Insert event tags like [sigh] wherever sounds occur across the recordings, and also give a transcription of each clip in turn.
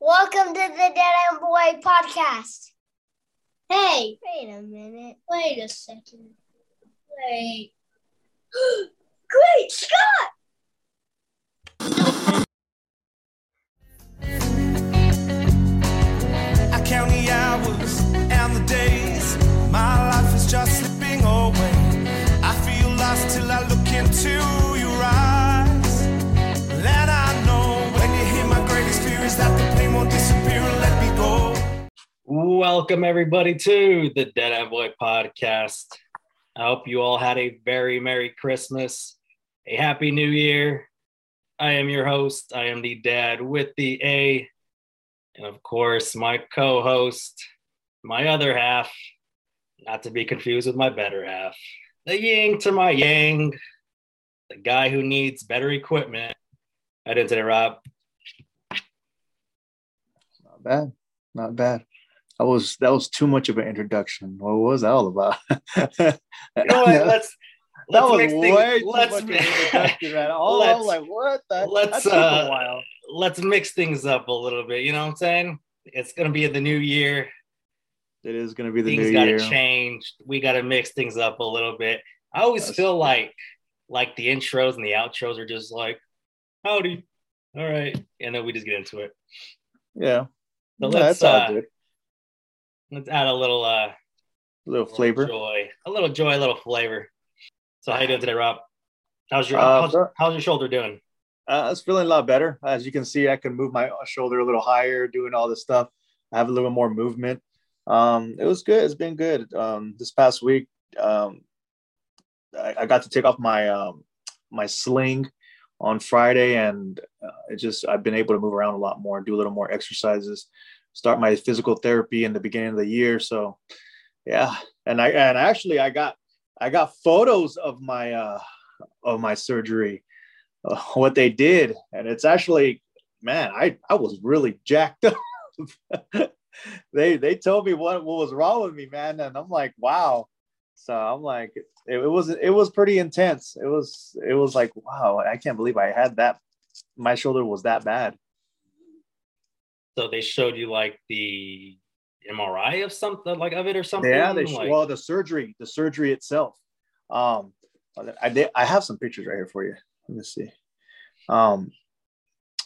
Welcome to the Dead End Boy podcast. Hey, Wait a minute. wait a second. Wait. [gasps] Great Scott! I count the hours and the days. My life is just slipping away. I feel lost till I look into Welcome, everybody, to the Dead End Boy podcast. I hope you all had a very Merry Christmas, a Happy New Year. I am your host. I am the dad with the A. And of course, my co host, my other half, not to be confused with my better half, the yin to my yang, the guy who needs better equipment. I didn't today, Rob. Not bad. Not bad. That was that was too much of an introduction. What was that all about? [laughs] You know what? Let's [laughs] that let's was mix things- way too let's much of an introduction, man. All I was Let's- like, what? That, let's, that uh, a while. let's mix things up a little bit. You know what I'm saying? It's gonna be the new year. It is gonna be the things new gotta year. change. We gotta mix things up a little bit. I always That's- feel like like the intros and the outros are just like, howdy, all right, and then we just get into it. Yeah. So No, let's that's all uh, good. Let's add a little uh A little little flavor. joy, a little joy, a little flavor. So how you doing today, Rob? How's your Uh, how's, how's your shoulder doing? Uh, it's feeling a lot better. As you can see, I can move my shoulder a little higher, doing all this stuff. I have a little more movement. Um, it was good. It's been good. Um, this past week, um, I, I got to take off my um, my sling on Friday, and uh, it just I've been able to move around a lot more, do a little more exercises, start my physical therapy in the beginning of the year. So, yeah, and I and actually I got I got photos of my uh, of my surgery uh, what they did. And it's actually man i i was really jacked [laughs] up. They they told me what what was wrong with me man. And i'm like wow. So i'm like it, it was it was pretty intense. It was it was like wow. I can't believe i had that my shoulder was that bad So they showed you like the MRI of something like of it or something. yeah they like, well the surgery the surgery itself. Um i did i have some pictures right here for you. Let me see. Um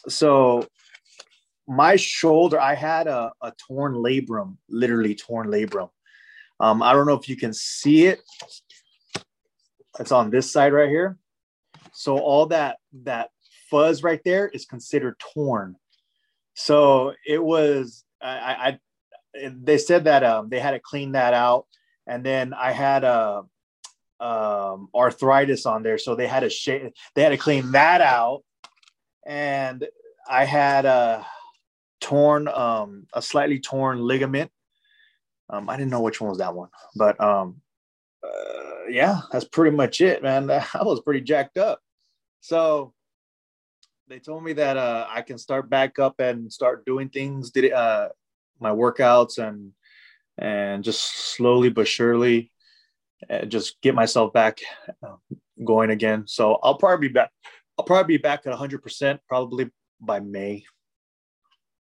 so my shoulder i had a, a torn labrum literally torn labrum. Um i don't know if you can see it. It's on this side right here. So all that that fuzz right there is considered torn so it was i i, they said that um they had to clean that out. And then i had a um arthritis on there. So they had to shave they had to clean that out. And i had a torn um a slightly torn ligament. Um i didn't know which one was that one but um uh, yeah that's pretty much it man. [laughs] I was pretty jacked up. So they told me that uh i can start back up and start doing things did uh my workouts and and just slowly but surely uh, just get myself back uh, going again. So i'll probably be back i'll probably be back at 100% probably by may.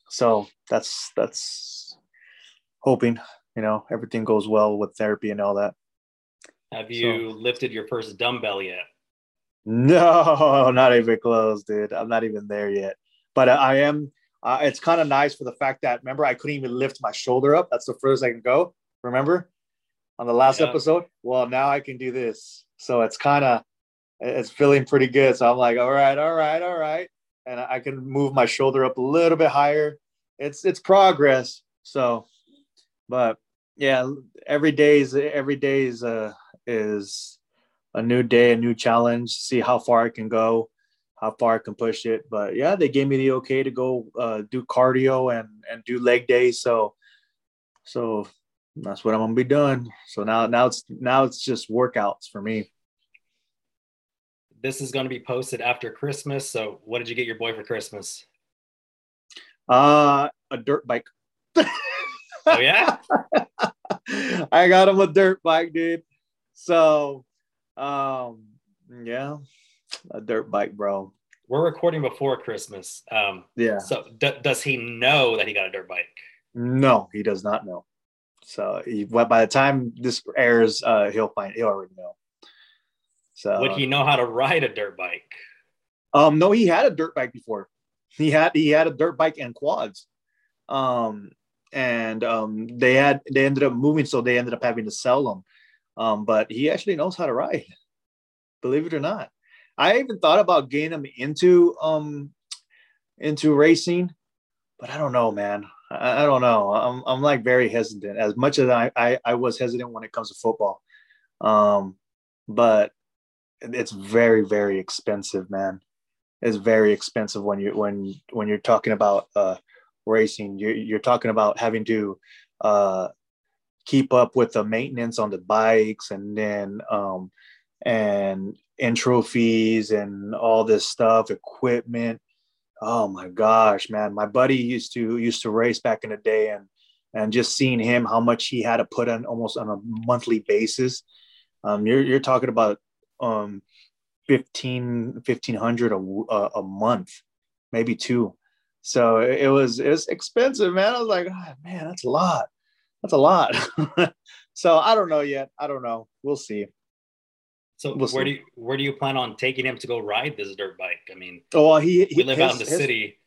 So that's that's hoping you know everything goes well with therapy and all that. Have you lifted your first dumbbell yet? No [laughs] not even close dude. I'm not even there yet. But i am uh, it's kind of nice for the fact that remember i couldn't even lift my shoulder up. That's the furthest i can go remember on the last Yeah. episode? Well now i can do this. So it's kind of it's feeling pretty good. So i'm like all right all right all right. And i can move my shoulder up a little bit higher. It's it's progress. So but yeah every day is every day is uh is a new day a new challenge see how far i can go how far i can push it but yeah they gave me the okay to go uh do cardio and and do leg days so so that's what i'm gonna be doing so now now it's now it's just workouts for me This is going to be posted after Christmas. So, what did you get your boy for Christmas? uh a dirt bike Oh yeah, [laughs] I got him a dirt bike, dude. So, um, yeah, a dirt bike, bro. we're recording before Christmas. Um, Yeah. so d- does he know that he got a dirt bike? No, he does not know. So he, by the time this airs, uh, he'll find he'll already know. So Would he know how to ride a dirt bike? Um, no, he had a dirt bike before. He had he had a dirt bike and quads. Um, and um, they had they ended up moving, so they ended up having to sell them. Um, but he actually knows how to ride, believe it or not. I even thought about getting him into um into racing, but I don't know, man. I, I don't know. I'm I'm like very hesitant. As much as I, I I was hesitant when it comes to football, um, but it's very very expensive, man It's very expensive when you when when you're talking about uh racing you're, you're talking about having to uh keep up with the maintenance on the bikes and then um and intro fees and all this stuff equipment. Oh my gosh man. My buddy used to used to race back in the day and and just seeing him how much he had to put on almost on a monthly basis. Um you're you're talking about um 15 1500 a, a, month maybe two. So it was it was expensive man. I was like oh, man that's a lot that's a lot [laughs] so i don't know yet i don't know we'll see So We'll where see. do you, where do you plan on taking him to go ride this dirt bike? I mean, oh well, he, he we live out in the his- city.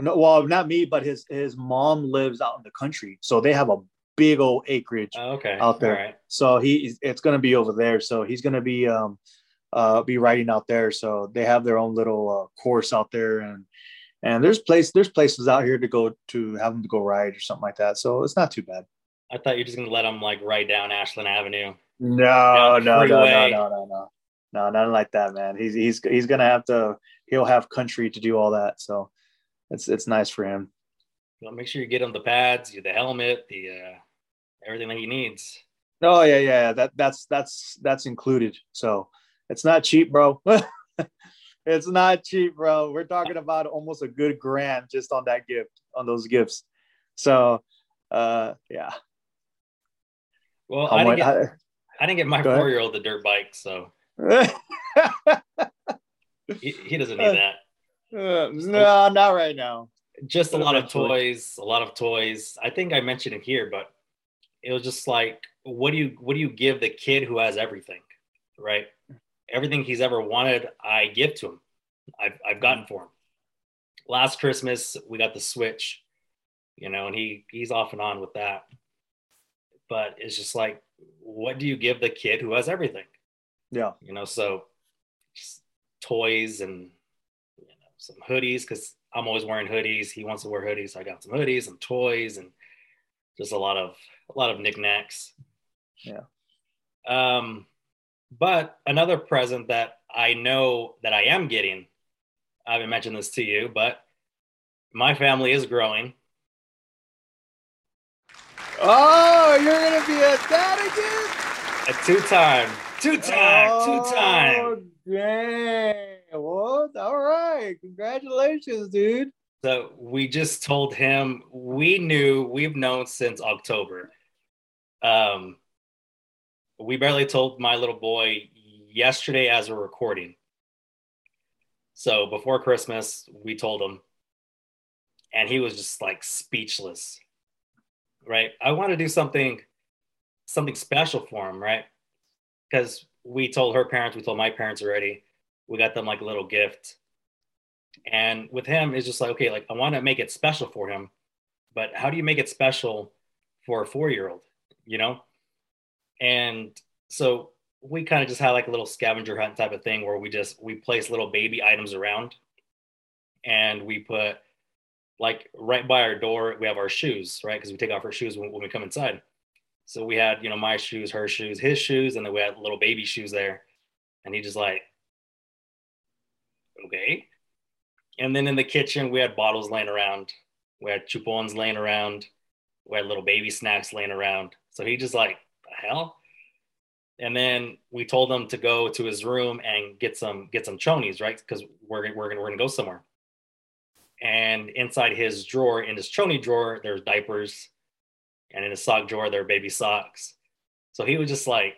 no, well not me but his his mom lives out in the country so they have a big old acreage Oh, okay, out there. Right. so he it's going to be over there so he's going to be um uh be riding out there so they have their own little uh, course out there and and there's place there's places out here to go to have them to go ride or something like that so it's not too bad I thought you're just gonna let him like ride down Ashland Avenue. no no no no no no no. No nothing like that man. He's he's he's gonna have to he'll have country to do all that so it's it's nice for him. Well, make sure you get him the pads, the helmet, the uh, everything that he needs. oh yeah yeah. That that's that's that's included. So it's not cheap bro. [laughs] It's not cheap bro. We're talking about almost a good grand just on that gift on those gifts. So uh yeah Well, I didn't, get, I didn't get my four year old the dirt bike, so [laughs] he, he doesn't need that. Uh, no not right now Just a lot of toys, a lot of toys. I think I mentioned it here, but it was just like, what do you what do you give the kid who has everything, right? Everything he's ever wanted, I give to him. I've I've gotten for him. Last Christmas, we got the Switch, you know, and he he's off and on with that. But it's just like, what do you give the kid who has everything? yeah you know so just toys and you know some hoodies because i'm always wearing hoodies he wants to wear hoodies so i got some hoodies some toys and just a lot of a lot of knickknacks Yeah. um but another present that i know that i am getting i haven't mentioned this to you but my family is growing oh you're gonna be a dad again? A two-time. Two-time. Two-time. oh, dang what all right. Congratulations dude. So we just told him we knew we've known since October. Um, we barely told my little boy yesterday as we're recording. So before Christmas, we told him, and he was just like speechless. Right? I want to do something, something special for him, right? Because we told her parents, we told my parents already. We got them like a little gift and with him, it's just like, okay, like I want to make it special for him, but how do you make it special for a four year old, you know? And so we kind of just had like a little scavenger hunt type of thing where we just we place little baby items around and we put like right by our door, we have our shoes, right? Because we take off our shoes when, when we come inside. So we had, you know, my shoes, her shoes, his shoes, and then we had little baby shoes there. And he just like, okay. And then in the kitchen, we had bottles laying around. We had chupons laying around. We had little baby snacks laying around. So he just like, the hell? And then we told him to go to his room and get some get some chonies, right? Because we're we're we're gonna go somewhere. And inside his drawer, in his choni drawer, there's diapers, and in his sock drawer, there are baby socks. So he was just like,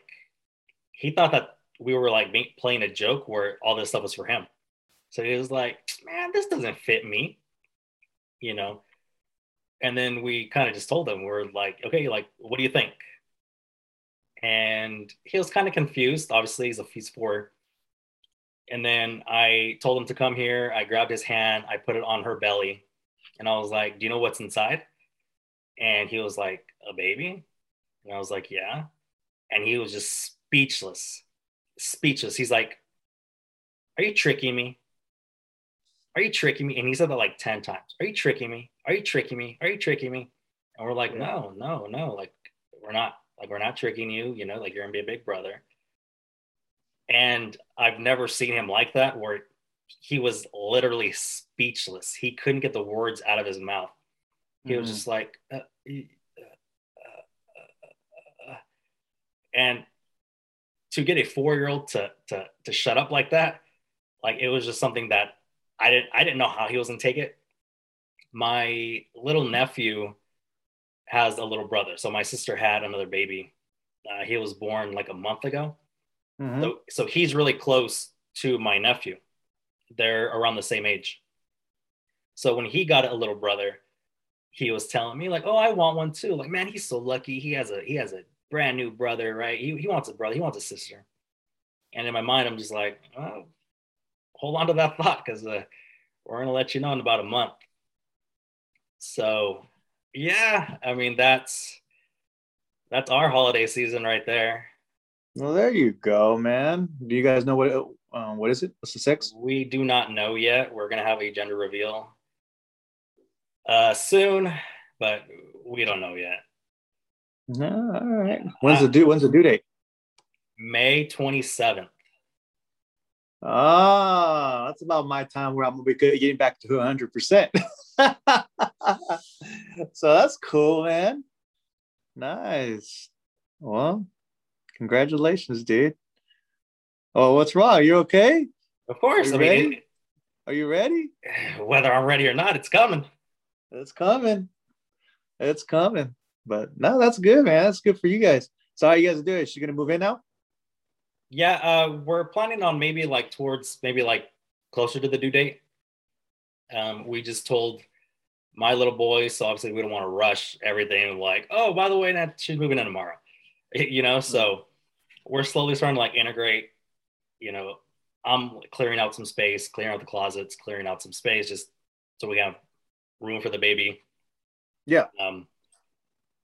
he thought that we were like playing a joke where all this stuff was for him. So he was like, man, this doesn't fit me, you know. And then we kind of just told him, we're like, okay, like, what do you think? And he was kind of confused. Obviously, he's a he's four. And then I told him to come here. I grabbed his hand, I put it on her belly, and I was like, Do you know what's inside? And he was like, A baby? And I was like, Yeah. And he was just speechless, speechless. He's like, Are you tricking me? Are you tricking me? And he said that like 10 times. Are you tricking me? Are you tricking me? Are you tricking me? And we're like, No, no, no. Like, we're not, like, we're not tricking you. You know, like, you're gonna be a big brother. And I've never seen him like that where he was literally speechless. He couldn't get the words out of his mouth. He was Mhm. just like, uh, uh, uh, uh, and to get a four-year-old to to to shut up like that, like it was just something that I didn't I didn't know how he was gonna take it. My little nephew has a little brother, so my sister had another baby. Uh, he was born like a month ago. Mhm. So, so he's really close to my nephew. They're around the same age. So when he got a little brother, he was telling me like, "Oh, I want one too." Like, man, he's so lucky. He has a he has a brand new brother, right? He he wants a brother. He wants a sister. And in my mind, I'm just like, oh, hold on to that thought because uh, we're gonna let you know in about a month. So, yeah, I mean that's that's our holiday season right there. Well, there you go, man. Do you guys know what? It, um, what is it? What's the sex? We do not know yet. We're gonna have a gender reveal uh, soon, but we don't know yet. No, all right. When's the due? When's the due date? May 27th. Ah, that's about my time where I'm gonna be getting back to 100. percent [laughs] So that's cool, man. Nice. Well, congratulations, dude. Oh, what's wrong? You okay? Of course. I mean, ready? Are you ready? [sighs] whether I'm ready or not, it's coming. It's coming. It's coming. But no, that's good, man. That's good for you guys. So how you guys doing? Is she gonna move in now? Yeah, uh, we're planning on maybe like towards maybe like closer to the due date. Um, we just told my little boy, so obviously we don't want to rush everything. Like, oh, by the way, that she's moving in tomorrow. [laughs] You know, so we're slowly starting to like integrate. You know, I'm clearing out some space, clearing out the closets, clearing out some space, just so we have room for the baby. Yeah. Um,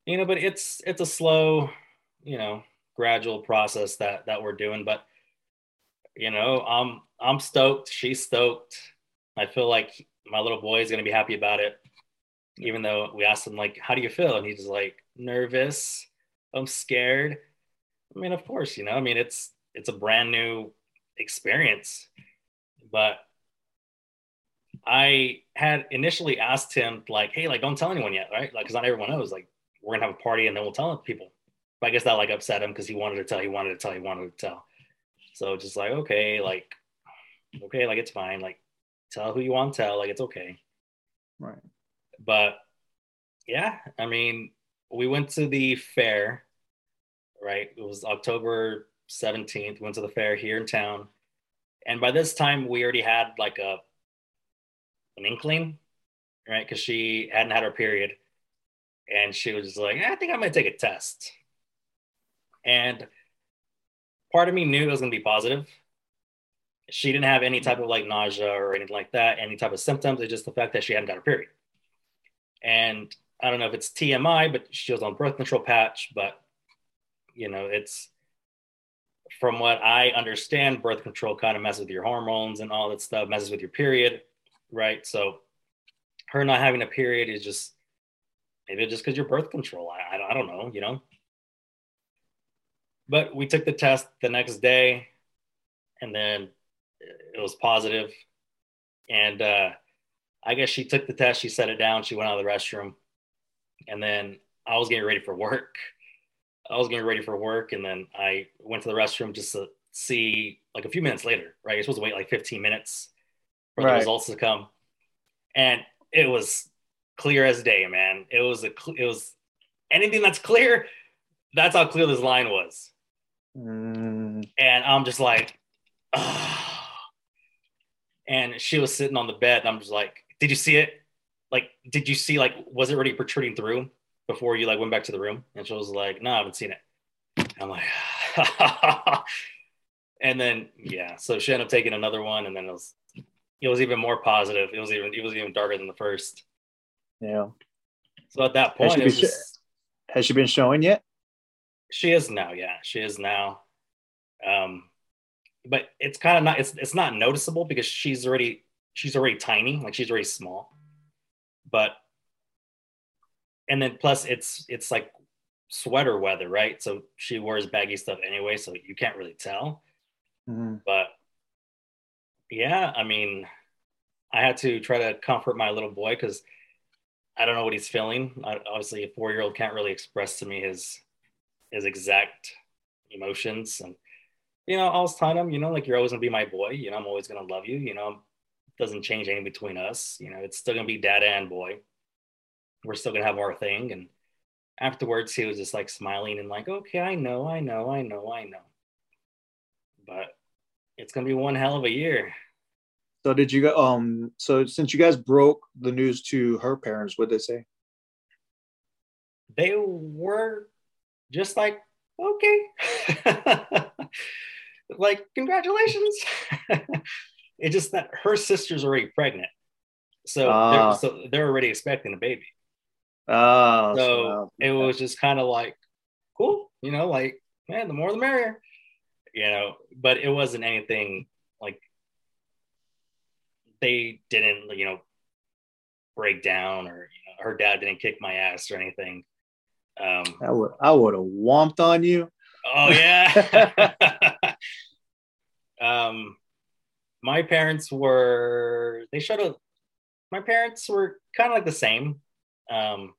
you know, but it's it's a slow, you know, gradual process that that we're doing. But you know, I'm I'm stoked. She's stoked. I feel like my little boy is gonna be happy about it. Even though we asked him like, "How do you feel?" and he's just like, "Nervous. I'm scared." I mean, of course, you know. I mean, it's it's a brand new experience, but I had initially asked him like, "Hey, like, don't tell anyone yet, right? Like, because not everyone knows. Like, we're gonna have a party and then we'll tell people." But I guess that like upset him because he wanted to tell, he wanted to tell, he wanted to tell. So just like, okay, like, okay, like it's fine. Like, tell who you want to tell. Like, it's okay. Right. But yeah, I mean, we went to the fair, right? It was October 17th. Went to the fair here in town. And by this time, we already had like a an inkling, right? Because she hadn't had her period. And she was just like, "Eh, I think I'm to take a test. And part of me knew it was going to be positive. She didn't have any type of like nausea or anything like that, any type of symptoms. It's just the fact that she hadn't got her period. And I don't know if it's TMI, but she was on birth control patch. But you know, it's from what I understand, birth control kind of messes with your hormones and all that stuff, messes with your period, right? So her not having a period is just maybe just because your birth control. I, I, don't- I don't know, you know. But we took the test the next day, and then it was positive. And uh, I guess she took the test, she set it down, she went out of the restroom, and then I was getting ready for work. I was getting ready for work, and then I went to the restroom just to see, like a few minutes later, right? You're supposed to wait like 15 minutes for the results to come, and it was clear as day, man. It was a, it was anything that's clear. That's how clear this line was Mm, and I'm just like, "Ugh." and she was sitting on the bed. And I'm just like, did you see it? Like, did you see like was it already protruding through before you like went back to the room? And she was like, no, I haven't seen it. I'm like, [laughs] and then yeah, so she ended up taking another one, and then it was it was even more positive. It was even it was even darker than the first. Yeah. So at that Has point, she it was been- just, Has she been showing yet? she is now. Yeah, she is now. Um, but it's kind of not. It's it's not noticeable because she's already she's already tiny. Like she's already small. But and then plus it's it's like sweater weather, right? So she wears baggy stuff anyway, so you can't really tell. Mhm. But yeah, I mean, I had to try to comfort my little boy because I don't know what he's feeling. I, obviously, a four year old can't really express to me his his exact emotions, and you know, I was telling him, you know, like you're always gonna be my boy. You know, I'm always gonna love you. You know, doesn't change anything between us. You know, it's still gonna be dad and boy. We're still gonna have our thing, and afterwards, he was just like smiling and like, okay, I know, I know, I know, I know. But it's gonna be one hell of a year. So did you go? Um. So since you guys broke the news to her parents, what did they say? They were just like, okay, [laughs] like congratulations. [laughs] it's just that her sister's already pregnant, so Ah. they're, so they're already expecting a baby. Oh, So it was just kind of like, cool, you know, like man, the more the merrier, you know. But it wasn't anything like they didn't, you know, break down or you know, her dad didn't kick my ass or anything. Um, I would I would have whomped on you. oh yeah. [laughs] [laughs] um, my parents were they showed a. My parents were kind of like the same. Um,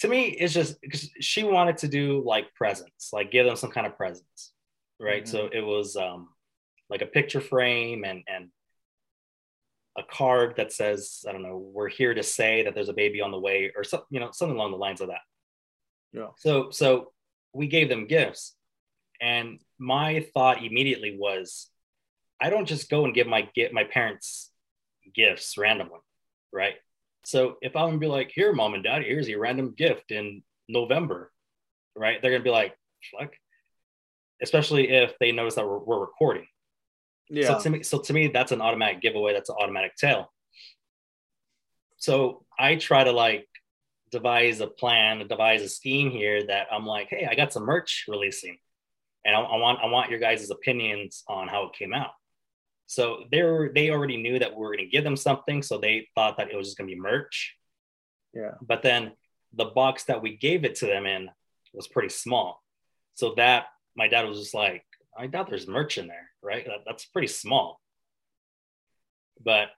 to me, it's just because she wanted to do like presents, like give them some kind of presents, right? So it was um, like a picture frame and and a card that says, I don't know, we're here to say that there's a baby on the way, or something, you know, something along the lines of that. Yeah. So so we gave them gifts, and my thought immediately was, I don't just go and give my get my parents gifts randomly, right? So if I'm gonna be like, here, mom and dad, here's a random gift in November, right? They're gonna be like, fuck. Especially if they notice that we're, we're recording. Yeah. So to me, so to me, that's an automatic giveaway. That's an automatic tail. So I try to like devise a plan, devise a scheme here that I'm like, hey, I got some merch releasing, and I, I want I want your guys' opinions on how it came out. So they were they already knew that we were going to give them something, so they thought that it was just going to be merch. yeah. But then the box that we gave it to them in was pretty small, so that my dad was just like, I doubt there's merch in there, right? That, that's pretty small. But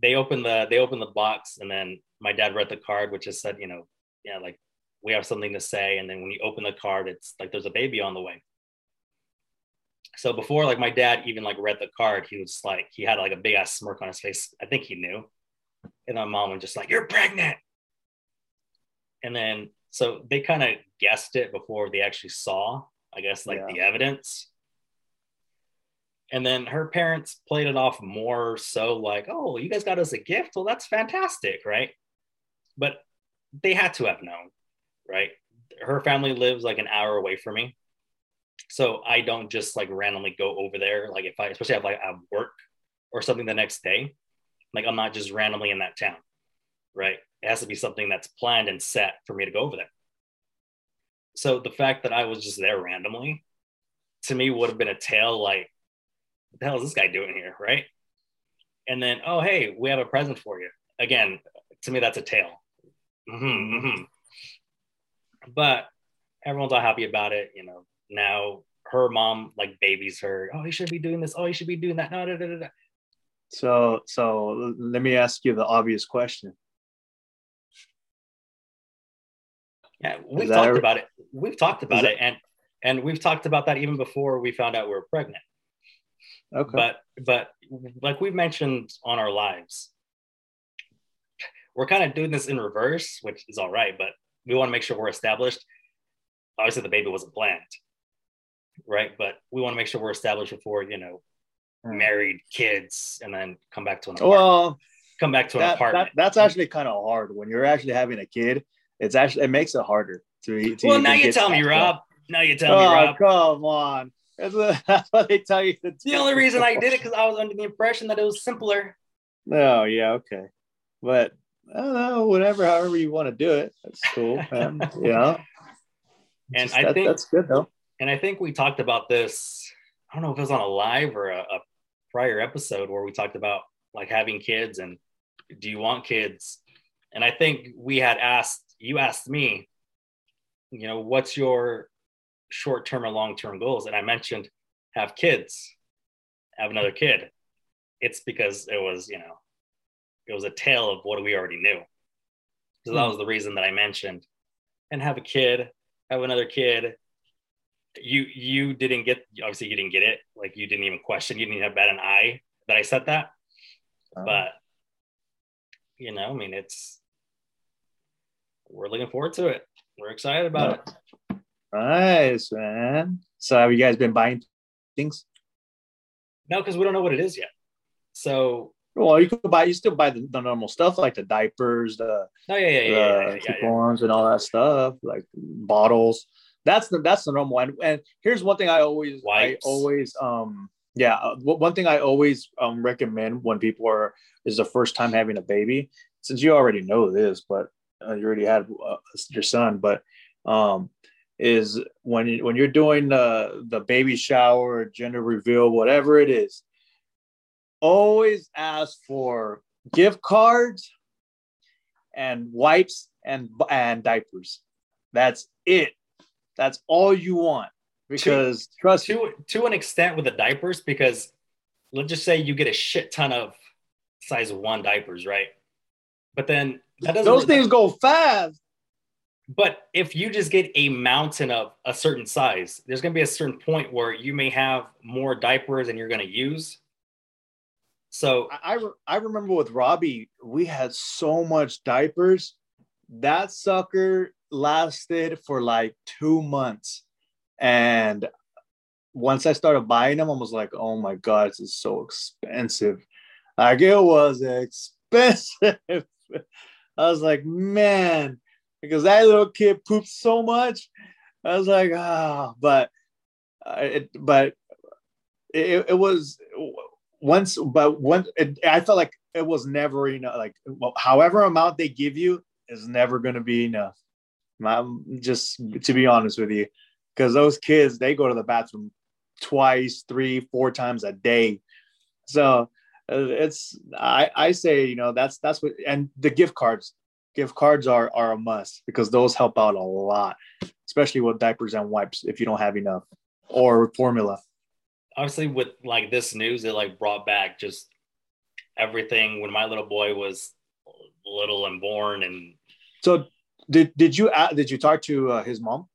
they opened the they opened the box, and then my dad read the card, which just said, you know, yeah, like we have something to say. And then when you open the card, it's like there's a baby on the way. So before like my dad even like read the card, he was like he had like a big ass smirk on his face. I think he knew. And my mom was just like, "You're pregnant." And then so they kind of guessed it before they actually saw, I guess, like Yeah. the evidence. And then her parents played it off more so like, "Oh, you guys got us a gift. Well, that's fantastic, right?" But they had to have known, right? Her family lives like an hour away from me so I don't just like randomly go over there. Like if I, especially if like I have work or something the next day, like I'm not just randomly in that town, right? It has to be something that's planned and set for me to go over there. So the fact that I was just there randomly, to me would have been a tale like, what the hell is this guy doing here, right? And then, oh hey, we have a present for you. Again, to me that's a tale. Mhm, mhm. But everyone's all happy about it, you know now her mom like babies her. Oh, you should be doing this. Oh, you should be doing that. No, no, no, no. So so let me ask you the obvious question. Yeah, we've talked ever- about it. We've talked about that- it, and and we've talked about that even before we found out we were pregnant. Okay. But but like we've mentioned on our lives, we're kind of doing this in reverse, which is all right. But we want to make sure we're established. Obviously, the baby wasn't planned, right? But we want to make sure we're established before you know Hmm. married, kids, and then come back to an apartment. Well, come back to an that, that, apartment. that's actually kind of hard when you're actually having a kid. It's actually it makes it harder to. to well, now you tell me, Rob. stuff. Now you tell me, Oh, Rob. come on! That's, what- [laughs] they tell you to. The only reason I did it [laughs] because I was under the impression that it was simpler. No, yeah, okay, but I don't know. Whatever, however you want to do it, that's cool. Man. yeah, [laughs] And Just I that- think- that's good though. And I think we talked about this. I don't know if it was on a live or a, a prior episode where we talked about like having kids and do you want kids? And I think we had asked, you asked me, you know, what's your short term and long term goals? And I mentioned have kids, have another kid. It's because it was, you know, it was a tale of what we already knew. So that Hmm. was the reason that I mentioned and have a kid, have another kid. You you didn't get obviously you didn't get it. Like you didn't even question, you didn't even bat an eye that I said that. Um, But you know, I mean it's we're looking forward to it. We're excited about it. nice, man. So, have you guys been buying things? No, because we don't know what it is yet. So Well, you could buy. You still buy the, the normal stuff like the diapers, the oh yeah, yeah, yeah, the yeah, yeah, yeah, yeah. and all that stuff, like bottles. That's the that's the normal one. And here's one thing I always Wipes. I always um yeah uh, one thing I always um recommend when people are is the first time having a baby. Since you already know this, but uh, you already had uh, your son, but um is when you, when you're doing the the baby shower, gender reveal, whatever it is, always ask for gift cards and wipes and and diapers. That's it. That's all you want. Because trust me, to to an extent with the diapers because let's just say you get a shit ton of size one diapers, right? But then that doesn't those things go fast. But if you just get a mountain of a certain size, there's going to be a certain point where you may have more diapers than you're going to use. So I I, re- I remember with Robbie, we had so much diapers. That sucker lasted for like two months, and once I started buying them, I was like, "Oh my god, this is so expensive!" Like it was expensive. [laughs] I was like, "Man," because that little kid pooped so much. I was like, "Ah," but uh, it, but it, it was once, but when it, I felt like it was never enough. Like, however amount they give you is never going to be enough. I'm just to be honest with you, because those kids they go to the bathroom twice, three, four times a day. So uh, it's I I say you know that's that's what and the gift cards gift cards are are a must because those help out a lot, especially with diapers and wipes if you don't have enough or formula. obviously with like this news, it like brought back just everything when my little boy was little and born and So did did you a- did you talk to uh, his mom?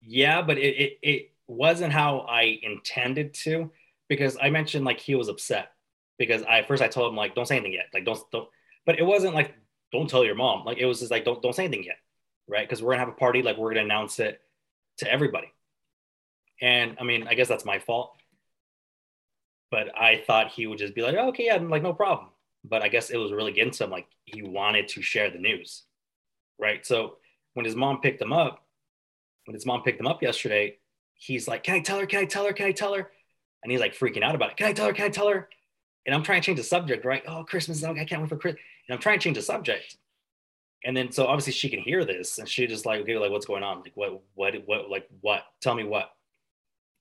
Yeah, but it, it it wasn't how I intended to because I mentioned like he was upset because I first I told him like don't say anything yet like don't don't but it wasn't like don't tell your mom like it was just like don't don't say anything yet right? Because we're gonna have a party like we're gonna announce it to everybody. And I mean I guess that's my fault. But I thought he would just be like okay yeah like no problem. But I guess it was really getting to him like he wanted to share the news right so when his mom picked him up when his mom picked him up yesterday, he's like, Can I tell her? Can I tell her? Can I tell her? And he's like freaking out about it. Can I tell her? Can I tell her? And I'm trying to change the subject, right? Oh, Christmas, is- I can't wait for Christmas. And I'm trying to change the subject. And then so obviously she can hear this and she just like, okay, like what's going on? Like what, what, what, like what? Tell me what.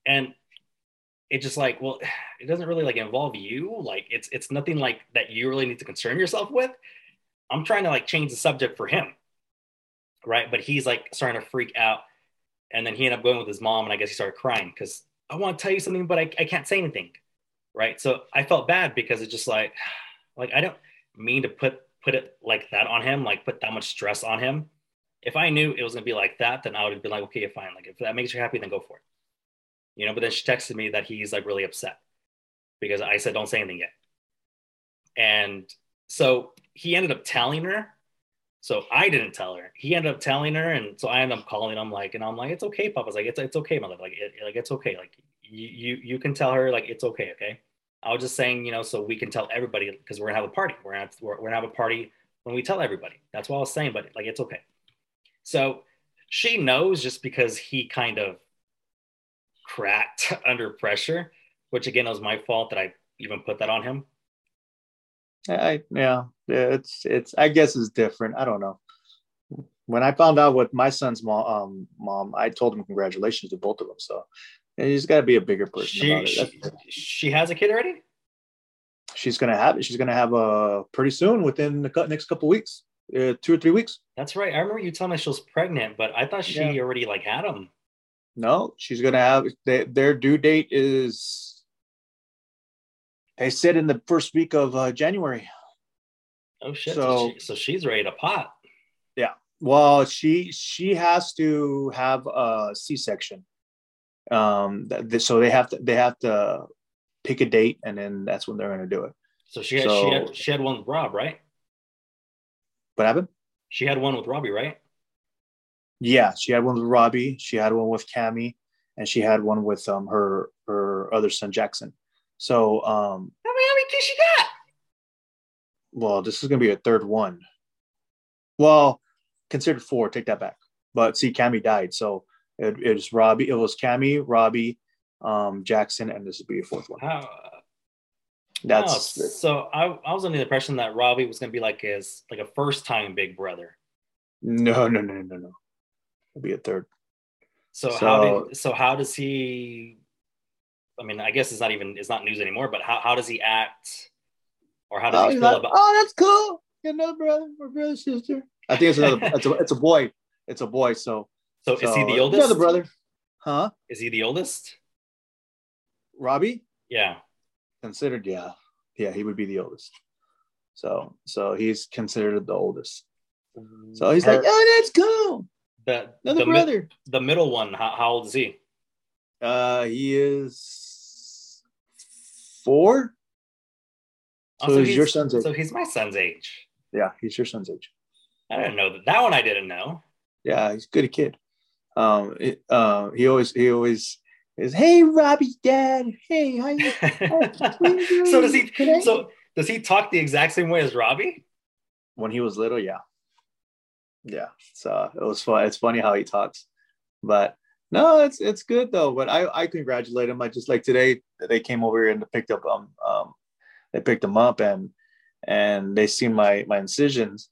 And it just like, well, [sighs] it doesn't really like involve you. Like it's it's nothing like that you really need to concern yourself with. I'm trying to like change the subject for him. Right. But he's like starting to freak out. And then he ended up going with his mom, and I guess he started crying because I want to tell you something, but I, I can't say anything. Right. So I felt bad because it's just like, [sighs] like I don't mean to put put it like that on him, like put that much stress on him. If I knew it was gonna be like that, then I would have been like, okay, fine. Like if that makes you happy, then go for it. You know, but then she texted me that he's like really upset because I said don't say anything yet. And so he ended up telling her. So I didn't tell her. He ended up telling her, and so I ended up calling him like, and I'm like, it's okay, Papa's like, it's it's okay, mother, like, it, like it's okay, like you you, you can tell her like it's okay. Okay. I was just saying, you know, so we can tell everybody because we're gonna have a party. We're gonna have, we're, we're gonna have a party when we tell everybody. That's what I was saying, but like it's okay. So she knows just because he kind of cracked [laughs] under pressure, which again was my fault that I even put that on him. I yeah, yeah, it's it's I guess it's different. I don't know. When I found out what my son's mom, um, mom, I told him congratulations to both of them. So and you just got to be a bigger person She, she she has a kid already. she's gonna have it. She's gonna have a pretty soon within the next couple weeks, uh, two or three weeks. That's right. I remember you telling me she was pregnant, but I thought she Yeah. already like had him. No, she's gonna have they, their due date is. They said in the first week of uh, January. Oh shit! So, So- she, so she's ready to pop. Yeah. Well, she she has to have a C section. Um, th- th- so they have to they have to pick a date, and then that's when they're gonna do it. So she had, she had she had one with Rob, right? What happened? She had one with Robbie, right? Yeah, she had one with Robbie. She had one with Cammy, and she had one with um her her other son Jackson. So um, many how many kids she got? Well, this is gonna be a third one. Well, considered four. Take that back. But see, Cammy died, so it, it was Robbie. It was Cammy, Robbie, um, Jackson, and this would be a fourth one. That's oh, so I, I was under the impression that Robbie was gonna be like his like a first time big brother. no, no, no, no, no. It'll be a third. So, how did, so how does he? I mean, I guess it's not even it's not news anymore. But how, how does he act, or how does Oh, he feel like, about? oh, that's cool. Get another brother or brother sister. I think it's another. [laughs] it's a it's a boy. It's a boy. So So, is he the oldest? Another brother, huh? Is he the oldest? Robbie Yeah. considered, yeah, yeah, he would be the oldest. So so he's considered the oldest. So he's Her- like, oh, that's cool. the Another the, mi- brother. the middle one. How, how old is he? Uh, he is four. So he's your son's age. So he's my son's age. Yeah, he's your son's age. I didn't know that. That one I didn't know. Yeah, he's a good kid. Um, it, uh, he always he always is, hey, Robbie's dad. Hey, how you? [laughs] [laughs] so does he? I- So does he talk the exact same way as Robbie? when he was little, yeah, yeah. So it was fun. It's funny how he talks, but no, it's it's good though. But I I congratulate him. I just like today they came over here and picked up um um they picked him up and and they seen my my incisions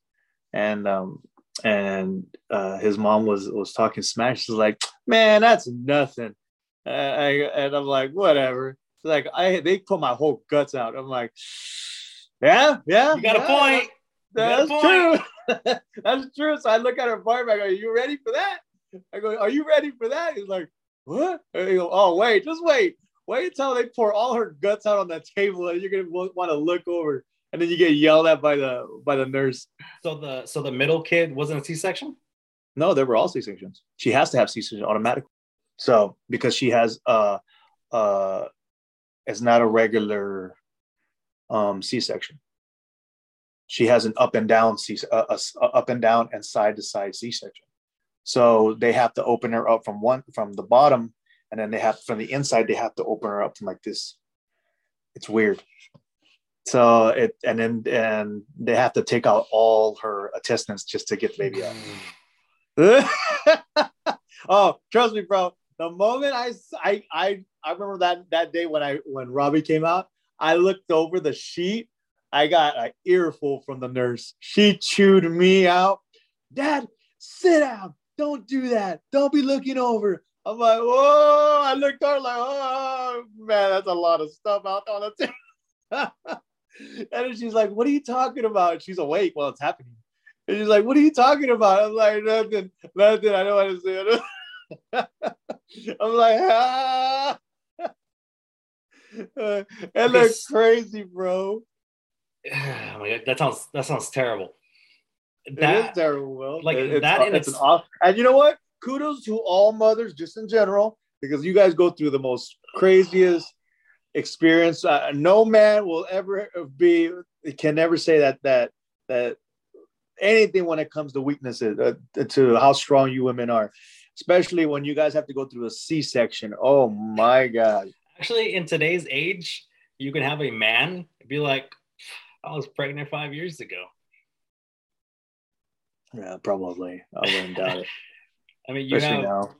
and um and uh his mom was was talking smash. She's like, man, that's nothing. Uh, I, and I'm like, whatever. She's like, I they put my whole guts out. I'm like, yeah, yeah. You got a yeah, point. got a that's true. [laughs] That's true. So I look at her partner. I go, "Are you ready for that?" I go, "Are you ready for that?" He's like, "What?" I go, "Oh, wait, just wait. Wait until they pour all her guts out on that table, and you're gonna want to look over, and then you get yelled at by the by the nurse." So the so the middle kid wasn't a C-section. No, there were all C sections. She has to have C section automatically. So because she has uh uh, it's not a regular um C section. She has an up and down C, uh, a, a up and down and side to side C section. So they have to open her up from one from the bottom, and then they have from the inside they have to open her up like this. It's weird. So it and then and they have to take out all her intestines just to get the baby out. [laughs] oh, trust me, bro. The moment I, I, I, I remember that that day when I when Robbie came out, I looked over the sheet. I got an earful from the nurse. She chewed me out. Dad, sit down. Don't do that. Don't be looking over. I'm like, whoa. I looked over like, oh man, that's a lot of stuff out on the [laughs] table. and then she's like, what are you talking about? She's awake while it's happening. And she's like, what are you talking about? I'm like, nothing, nothing. I don't want to say it. [laughs] I'm like, ah. [laughs] It looks crazy, bro. [sighs] Oh my God, that sounds that sounds terrible. It is That terrible, Will. like, it's, that in it's an its- off. And you know what? Kudos to all mothers, just in general, because you guys go through the most craziest experience. Uh, no man will ever be can never say that that that anything when it comes to weaknesses uh, to how strong you women are. especially when you guys have to go through a C-section. Oh my god. Actually, in today's age, you can have a man be like, I was pregnant five years ago. Yeah, probably. I wouldn't doubt it. [laughs] I mean, you Especially have, now.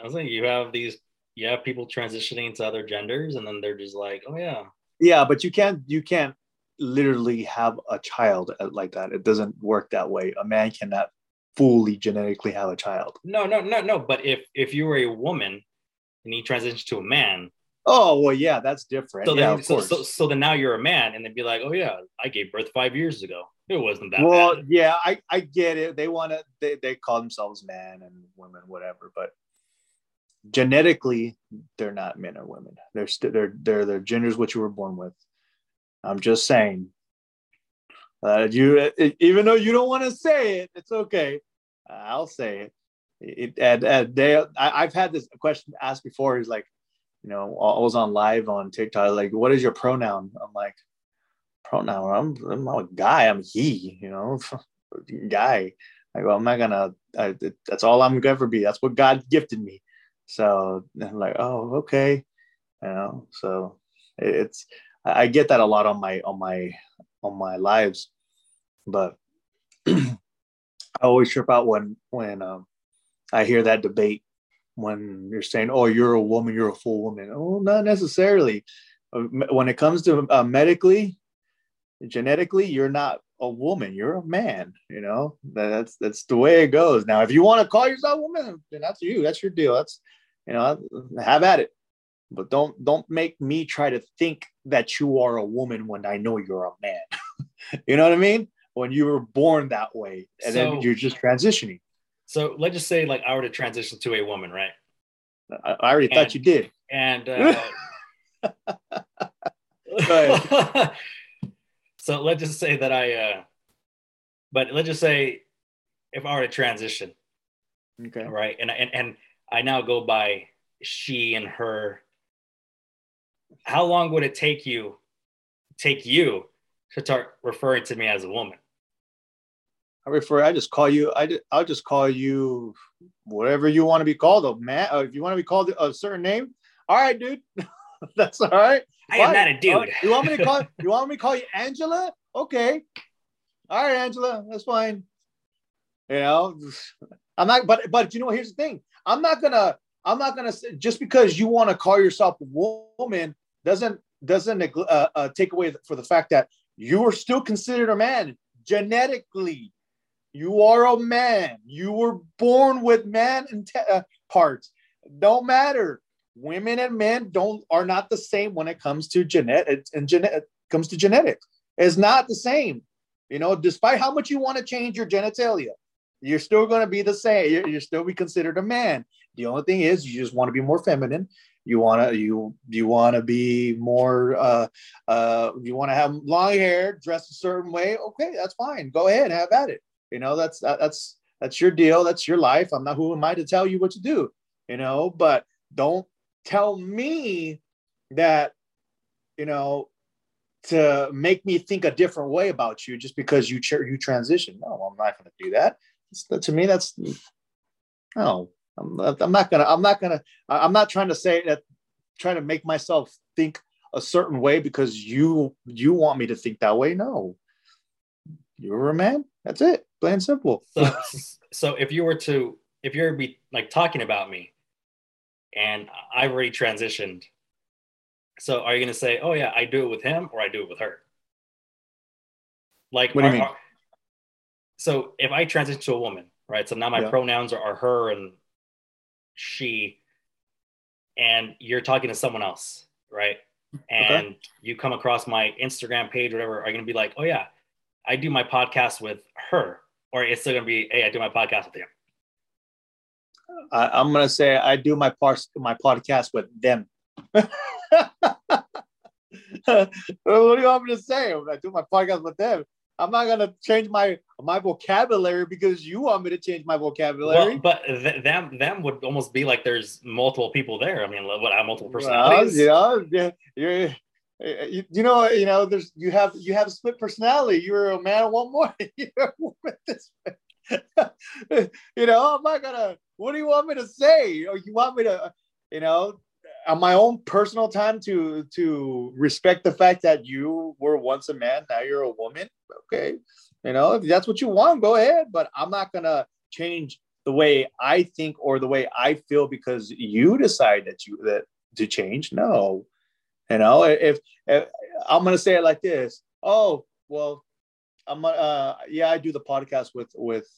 I was thinking, you have these, you have people transitioning to other genders, and then they're just like, oh yeah, Yeah, but you can't you can't literally have a child uh, like that. It doesn't work that way. A man cannot fully genetically have a child. no, no, no, no. But if if you were a woman and he transition to a man, Oh well, yeah, that's different. so yeah, then of so, course. so so then now you're a man, and they'd be like, oh yeah, I gave birth five years ago. It wasn't that well, bad. yeah, I, I get it. They want to they, they call themselves man and women, whatever, but genetically they're not men or women. They're still they're they're their genders what you were born with. I'm just saying. Uh, you it, even though you don't want to say it, it's okay. I'll say it. It and, and they I, I've had this question asked before. He's like, you know, I was on live on TikTok. Like, what is your pronoun? I'm like, pronoun. I'm I'm a guy. I'm he. You know, [laughs] guy. I go. I'm not gonna. I, that's all I'm gonna ever be. That's what God gifted me. So I'm like, oh, okay. You know. So it- it's. I I get that a lot on my on my on my lives, but [clears throat] I always trip out when when um, I hear that debate when you're saying, "Oh, you're a woman, you're a full woman." Oh, not necessarily. Uh, When it comes to uh, medically, genetically, you're not a woman. You're a man. You know that's that's the way it goes. Now, if you want to call yourself a woman, then that's you. That's your deal. That's you know, have at it. But don't don't make me try to think that you are a woman when I know you're a man. [laughs] you know what I mean? When you were born that way, and So- then you're just transitioning. So let's just say like I were to transition to a woman, right? I, I already thought you did. And uh, [laughs] [laughs] so let's just say that I, uh, but let's just say if I were to transition, Okay. right, and and and I now go by she and her. How long would it take you, take you, to start referring to me as a woman? I refer. I just call you. I I'll just call you whatever you want to be called. A man. Uh, if you want to be called a certain name, all right, dude. [laughs] That's all right. I am not a dude. Uh, you want me to call? [laughs] you want me to call you Angela? Okay. All right, Angela. That's fine. You know, [laughs] I'm not. But but you know, here's the thing. I'm not gonna. I'm not gonna say, just because you want to call yourself a woman doesn't doesn't uh, uh, take away for the fact that you are still considered a man genetically. You are a man. You were born with man and te- uh, parts. Don't matter. Women and men don't are not the same when it comes to genetic and genet comes to genetics. It's not the same. You know, despite how much you want to change your genitalia, you're still going to be the same. You're, you're still be considered a man. The only thing is, you just want to be more feminine. You want to you you want to be more. Uh, uh, you want to have long hair, dress a certain way. Okay, that's fine. Go ahead, have at it. You know, that's that, that's that's your deal. That's your life. I'm not who am I to tell you what to do. You know, but don't tell me that you know to make me think a different way about you just because you ch- you transition. No, I'm not going to do that. It's- to me, that's no. I'm not, I'm not gonna. I'm not gonna. I'm not trying to say that. Trying to make myself think a certain way because you you want me to think that way. No, you're a man. That's it. Plain simple. So, [laughs] so if you were to, if you're be like talking about me, and I've already transitioned, so are you gonna say, "Oh yeah, I do it with him," or I do it with her? Like, What do you mean? are- so if I transition to a woman, right? So now my Yeah. pronouns are, are her and she, and you're talking to someone else, right? And you come across my Instagram page, whatever, are you gonna be like, "Oh yeah, I do my podcast with her," or it's still gonna be, "Hey, I do my podcast with him." I, I'm gonna say I do my parts my podcast with them. [laughs] what do you want me to say? I do my podcast with them. I'm not gonna change my my vocabulary because you want me to change my vocabulary. Well, but th- them them would almost be like there's multiple people there. I mean, what have multiple personalities. know, yeah, you're, Eh, eh, you, you know, you know, there's you have you have a split personality. You're a man one more. [laughs] You're a woman this way. [laughs] you know, I'm not gonna. What do you want me to say? Or you want me to, uh, you know, on my own personal time to to respect the fact that you were once a man, now you're a woman. Okay, you know, if that's what you want, go ahead. But I'm not gonna change the way I think or the way I feel because you decide that you that to change. No, you know, if, if I'm gonna say it like this, oh well, I'm uh yeah, I do the podcast with with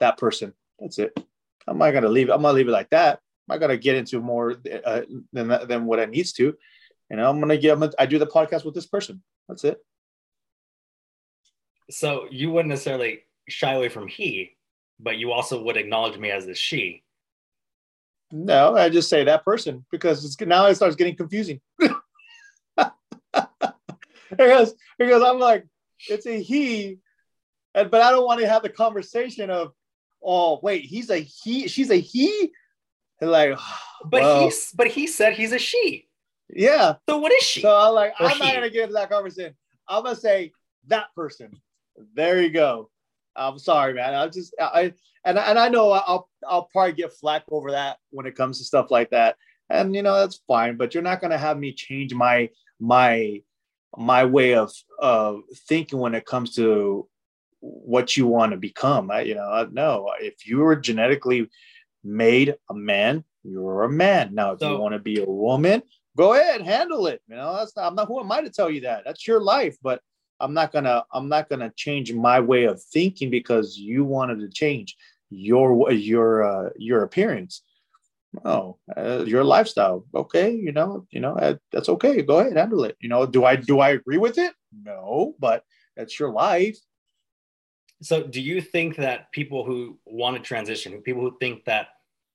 that person. That's it. I'm not gonna leave. I'm gonna leave it like that. I'm not gonna get into more uh, than than what I needs to. You know, I'm gonna give. I do the podcast with this person. That's it. So you wouldn't necessarily shy away from he, but you also would acknowledge me as the she. No, I just say that person because it's now it starts getting confusing. [laughs] [laughs] because because I'm like it's a he, and but I don't want to have the conversation of oh wait he's a he she's a he? And like [sighs] But well, he's but he said he's a she. yeah. So what is she? so I'm like Or I'm not gonna get into that conversation. I'm gonna say that person. There you go. I'm sorry man. I'm just I and and I know I'll I'll probably get flack over that when it comes to stuff like that. And you know that's fine but you're not gonna have me change my my my way of of thinking when it comes to what you want to become. I, you know, I- no, if you were genetically made a man, you're a man. Now, if So- you want to be a woman, go ahead, handle it. You know, that's not, I'm not who am I to tell you that? That's your life, but I'm not gonna I'm not gonna change my way of thinking because you wanted to change your your uh, your appearance. Oh, uh, your lifestyle. Okay, you know, you know, that's okay. Go ahead, handle it. You know, do I do I agree with it? No, but that's your life. So do you think that people who want to transition, people who think that,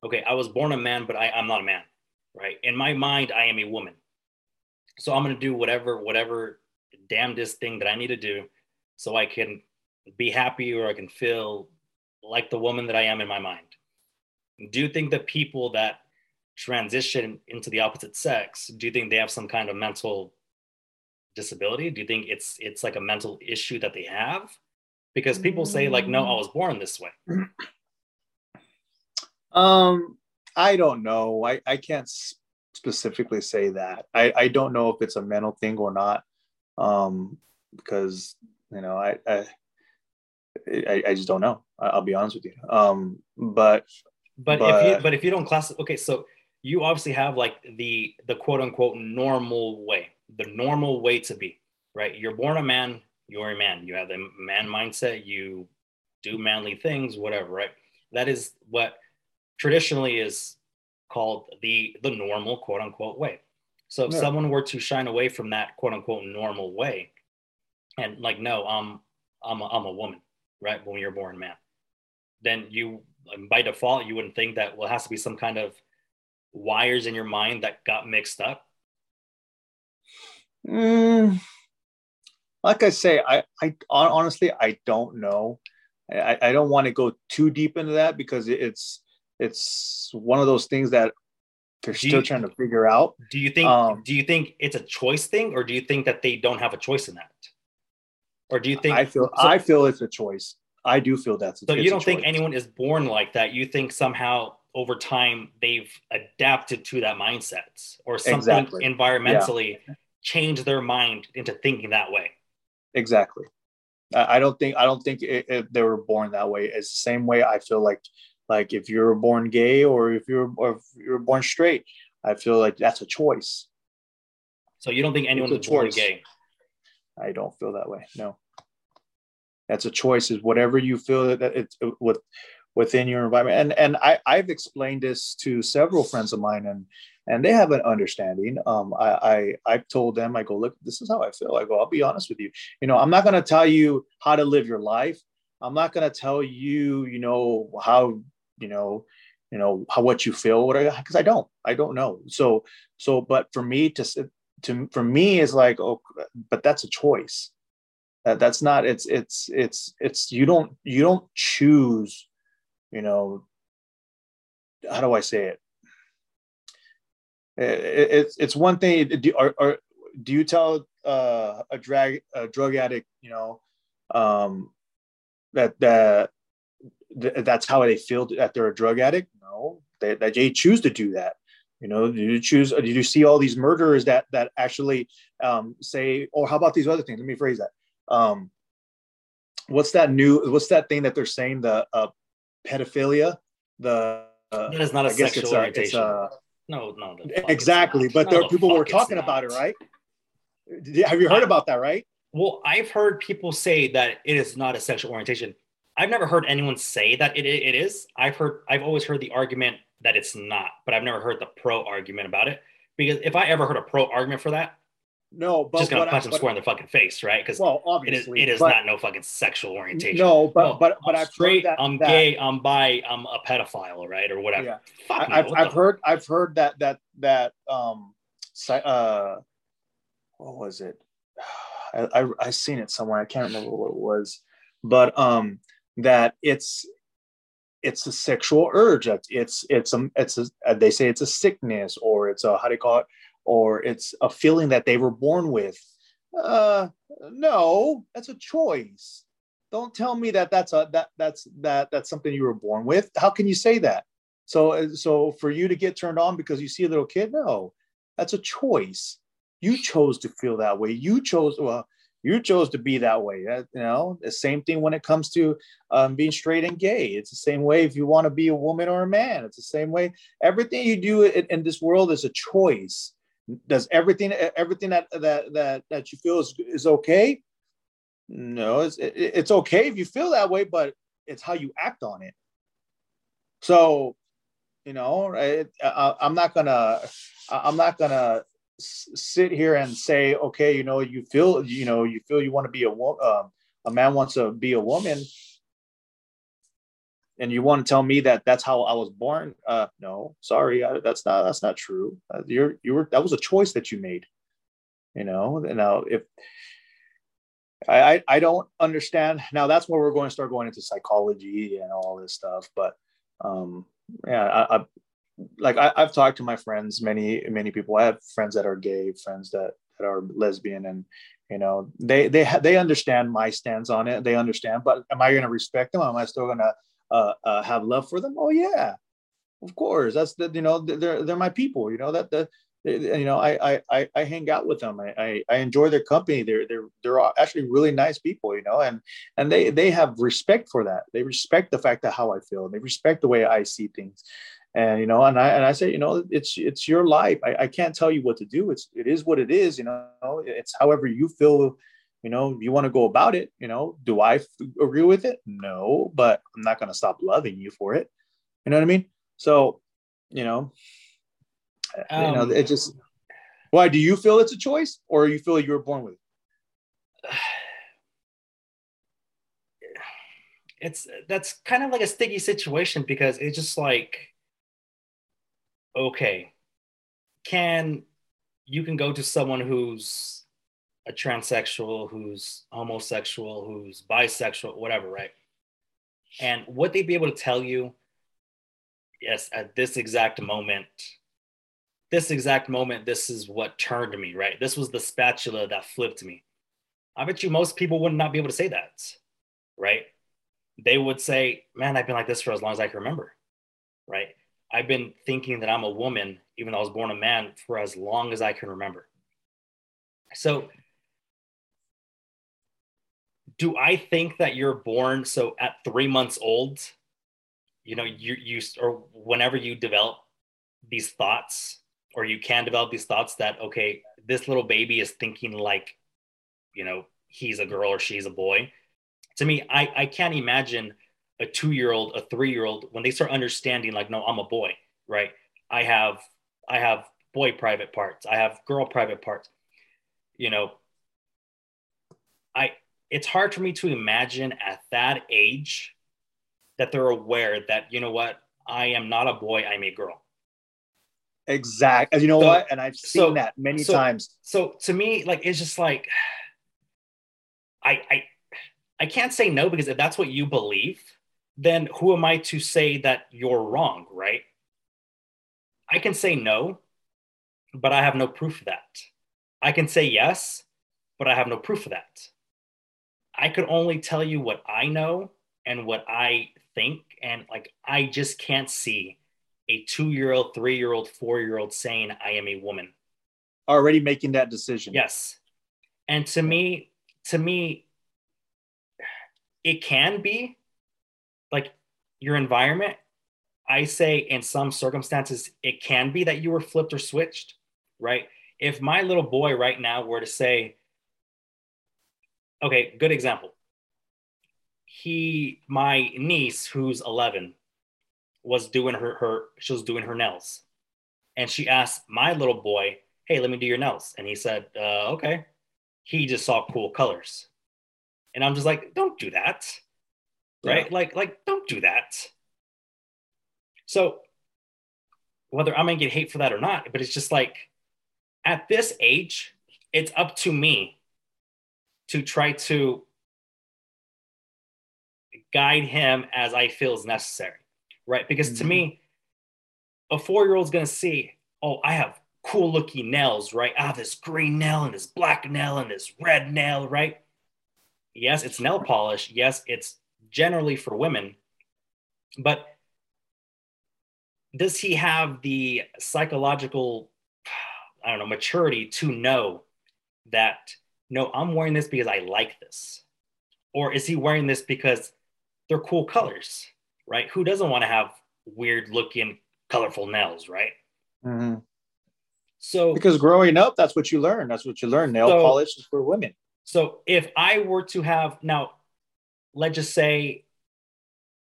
okay, I was born a man, but I, I'm not a man, right? In my mind, I am a woman. So I'm gonna do whatever, whatever damnedest thing that I need to do so I can be happy or I can feel like the woman that I am in my mind. Do you think that people that transition into the opposite sex, do you think they have some kind of mental disability? Do you think it's it's like a mental issue that they have? because people say like no i was born this way Um, I don't know. I, I can't specifically say that. I, I don't know if it's a mental thing or not. Um, because you know, I I, I, I just don't know. I'll be honest with you. Um, but but, if you but if you don't class okay so you obviously have like the the quote unquote normal way the normal way to be right? You're born a man you're a man. You have the man mindset you do manly things whatever right? That is what traditionally is called the the normal quote unquote way. So if Yeah. someone were to shine away from that quote unquote normal way and like no i'm i'm a, I'm a woman right? When you're born a man then you um, by default you wouldn't think that well it has to be some kind of wires in your mind that got mixed up Mm, like I say, I, I honestly I don't know. I, I don't want to go too deep into that because it's it's one of those things that they're Do still you- trying to figure out. do you think Um, do you think it's a choice thing or do you think that they don't have a choice in that or do you think I feel so, I feel it's a choice. I do feel that's so you don't think anyone is born like that you think somehow over time they've adapted to that mindset or something Exactly. environmentally changed their mind into thinking that way exactly. I, don't think I don't think it, it, they were born that way. It's the same way I feel like like if you're born gay or if you're or if you're born straight, I feel like that's a choice. so you don't think anyone was born gay I don't feel that way. No, that's a choice. Is whatever you feel that it's uh, with within your environment. And and I I've explained this to several friends of mine, and and they have an understanding. Um, I I I've told them I go look, this is how I feel. I go, I'll be honest with you. You know, I'm not going to tell you how to live your life. I'm not going to tell you, you know, how you know you know how what you feel whatever because i don't i don't know so so but for me to to for me is like oh but that's a choice that that's not it's it's it's it's you don't you don't choose you know how do i say it It- it- it's it's one thing do, or, do you tell uh, a drag a drug addict you know um that that that's how they feel that they're a drug addict. No, they, that they choose to do that. You know, do you choose? Did you see all these murderers that that actually um, say, or how about these other things? Let me phrase that. Um, what's that new? What's that thing that they're saying? The uh, pedophilia. The uh, That is not a I sexual it's a, orientation. it's a no, no. it's exactly. But No, there the people were talking about it, right? Have you heard about that? Right? Well, I've heard people say that it is not a sexual orientation. I've never heard anyone say that it, it is. I've heard, I've always heard the argument that it's not, but I've never heard the pro argument about it. Because if I ever heard a pro argument for that, No, but just gonna what I- punch them square in the fucking face, right? Because well, it is, obviously, it is but- not no fucking sexual orientation. No, but No, but but I'm I've straight. that, I'm that- gay. I'm bi. I'm a pedophile, right, or whatever. Yeah. Fuck no, I, I've what I've heard I've heard that that that um uh what was it? [sighs] I, I I seen it somewhere. I can't remember what it was, but um that it's it's a sexual urge. It's it's it's a it's a they say it's a sickness or it's a how do you call it or it's a feeling that they were born with. Uh, no, that's a choice. Don't tell me that that's a that that's that that's something you were born with. How can you say that? So uh, so for you to get turned on because you see a little kid, no, that's a choice. You chose to feel that way. You chose well. You chose to be that way. That, you know, the same thing when it comes to um, being straight and gay. It's the same way if you want to be a woman or a man. It's the same way. Everything you do in, in this world is a choice. Does everything everything that that that that you feel is, is okay? No, it's it, it's okay if you feel that way, but it's how you act on it. So, you know, I, I, I'm not gonna I'm not gonna sit here and say, okay, you know, you feel you know you feel you want to be a um, a man wants to be a woman, and you want to tell me that that's how I was born? Uh, no, sorry, I, that's not that's not true. Uh, you're you were that was a choice that you made. You know, now if I, I I don't understand now, that's where we're going to start going into psychology and all this stuff. But um, yeah, I, I like I, I've talked to my friends, many many people. I have friends that are gay, friends that that are lesbian, and you know they they they understand my stance on it. They understand, but am I going to respect them? Am I still going to uh, uh, have love for them? Oh yeah, of course. That's the you know they're they're my people. You know that the you know I I I hang out with them. I I, I enjoy their company. They're they're they're actually really nice people. You know, and and they they have respect for that. They respect the fact that how I feel. They respect the way I see things. And you know, and I and I say, you know, it's it's your life. I, I can't tell you what to do. It's it is what it is. You know, it's however you feel you know you want to go about it you know do i f- agree with it? No but i'm not going to stop loving you for it. You know what i mean? So you know you know Um, it just why do you feel it's a choice or you feel you were born with it? [sighs] It's that's kind of like a sticky situation because it's just like okay can you can go to someone who's a transsexual who's homosexual who's bisexual whatever right and would they be able to tell you yes at this exact moment this exact moment this is what turned me right this was the spatula that flipped me i bet you most people would not be able to say that right they would say, Man, I've been like this for as long as I can remember. Right. I've been thinking that I'm a woman, even though I was born a man, for as long as I can remember. So, do I think that you're born so at three months old, you know, you, you, or whenever you develop these thoughts, or you can develop these thoughts that, okay, this little baby is thinking like, you know, he's a girl or she's a boy to me, I, I can't imagine a two year old, a three year old when they start understanding like, no, I'm a boy, right? I have I have boy private parts, I have girl private parts. You know, it's hard for me to imagine at that age that they're aware that you know what, I am not a boy, I'm a girl. exactly and you know So- what and i've seen so- that many so- times So to me, like it's just like I I I can't say no because if that's what you believe, then who am I to say that you're wrong, right? I can say no, but I have no proof of that. I can say yes, but I have no proof of that. I could only tell you what I know and what I think. And like, I just can't see a two year old, three year old, four year old saying, I am a woman. Already making that decision. Yes. And to me, to me, it can be like your environment. I say in some circumstances, it can be that you were flipped or switched, right? If my little boy right now were to say, okay, good example. He, my niece, who's 11, was doing her, her, she was doing her nails. And she asked my little boy, hey, let me do your nails. And he said, uh, okay. He just saw cool colors. And I'm just like, don't do that. Right? Yeah. Like, like, don't do that. So whether I'm gonna get hate for that or not, but it's just like at this age, it's up to me to try to guide him as I feel is necessary, right? Because to Mhm. me, a four year old's gonna see, oh, I have cool looking nails, right? I have this green nail and this black nail and this red nail, right? Yes, it's nail polish. Yes, it's generally for women, but does he have the psychological i don't know maturity to know that no i'm wearing this because i like this or is he wearing this because they're cool colors right who doesn't want to have weird looking colorful nails right Mhm. so Because growing up, that's what you learn. That's what you learn. Nail So- polish is for women. So if I were to have now, let's just say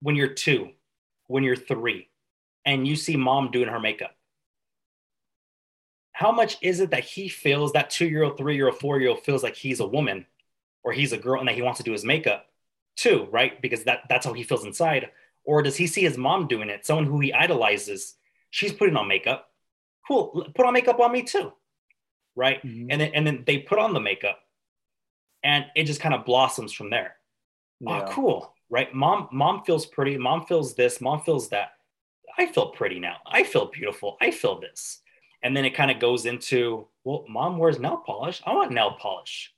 when you're two, when you're three, and you see mom doing her makeup, how much is it that he feels that two year old, three year old, four year old feels like he's a woman or he's a girl and that he wants to do his makeup too, right? Because that, that's how he feels inside. Or does he see his mom doing it, someone who he idolizes? She's putting on makeup. Cool, put on makeup on me too, right? Mhm. And then and then they put on the makeup, and it just kind of blossoms from there. Yeah. Oh, cool, right? Mom, mom feels pretty. Mom feels this. Mom feels that. I feel pretty now. I feel beautiful. I feel this. And then it kind of goes into, well, mom wears nail polish. I want nail polish.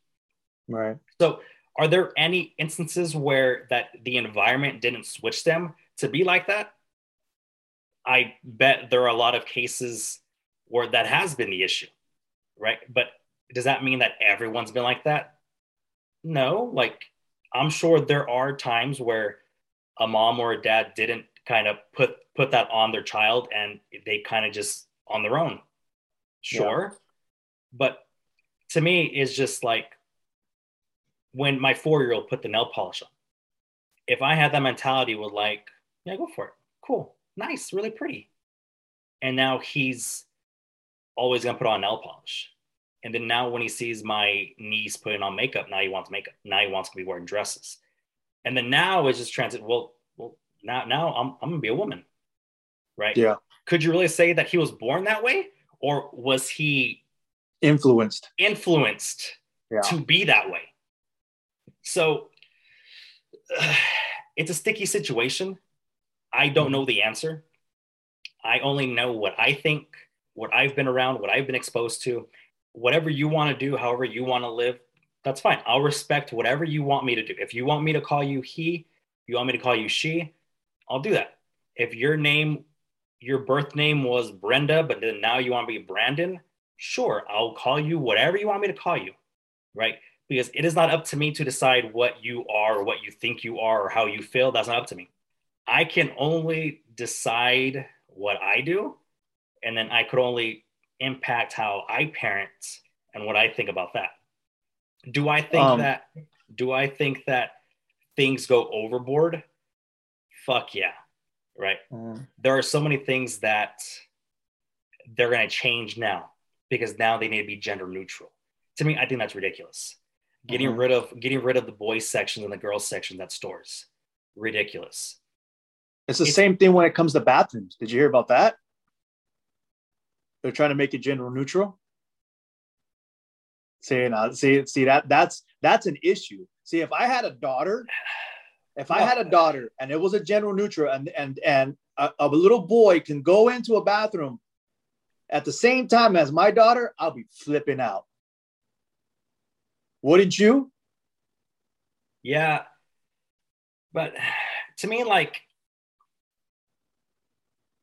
Right. So, are there any instances where that the environment didn't switch them to be like that? I bet there are a lot of cases where that has been the issue, right? But does that mean that everyone's been like that? No, like I'm sure there are times where a mom or a dad didn't kind of put put that on their child and they kind of just on their own. Sure. But to me it's just like when my 4-year-old put the nail polish on. If I had that mentality with like, yeah, go for it. Cool. Nice, really pretty. And now he's always gonna put on nail polish. And then now when he sees my niece putting on makeup, now he wants makeup. Now he wants to be wearing dresses. And then now it's just transit. Well, well, now now I'm I'm gonna be a woman, right? Yeah. Could you really say that he was born that way, or was he Influenced. influenced Yeah. to be that way? So [sighs] it's a sticky situation. I don't mm-hmm. know the answer. I only know what I think, what I've been around, what I've been exposed to. Whatever you want to do, however you want to live, that's fine. I'll respect whatever you want me to do. If you want me to call you he, you want me to call you she, I'll do that. If your name, your birth name was Brenda, but then now you want to be Brandon, sure, I'll call you whatever you want me to call you, right? Because it is not up to me to decide what you are or what you think you are or how you feel. That's not up to me. I can only decide what I do, and then I could only impact how I parent and what I think about that. Do I think Um, that do I think that things go overboard? Fuck yeah. Right. Mhm. There are so many things that they're going to change now because now they need to be gender neutral. To me, I think that's ridiculous. Getting Mhm. rid of getting rid of the boys section and the girls section at stores. Ridiculous. It's the It's- same thing when it comes to bathrooms. Did you hear about that? They're trying to make it gender neutral. See, now, see, see that that's that's an issue. See, if I had a daughter, if I had a daughter and it was a general neutral, and and and a, a little boy can go into a bathroom at the same time as my daughter, I'll be flipping out. Wouldn't you? Yeah. But to me, like,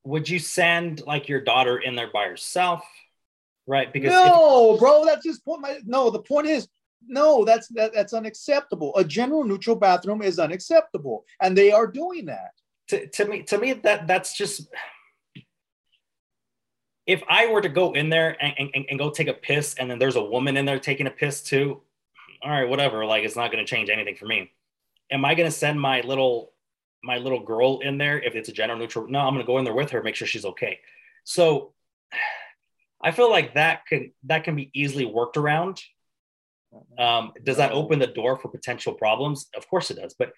would you send like your daughter in there by herself? Right? Because if- no, bro, that's just point. My no, the point is no, that's that, that's unacceptable. A general neutral bathroom is unacceptable, and they are doing that. to, to me to me that that's just if i were to go in there and, and, and go take a piss and then there's a woman in there taking a piss too all right whatever like it's not going to change anything for me am i going to send my little my little girl in there if it's a gender neutral no i'm going to go in there with her make sure she's okay so [sighs] i feel like that can that can be easily worked around um, does that open the door for potential problems of course it does but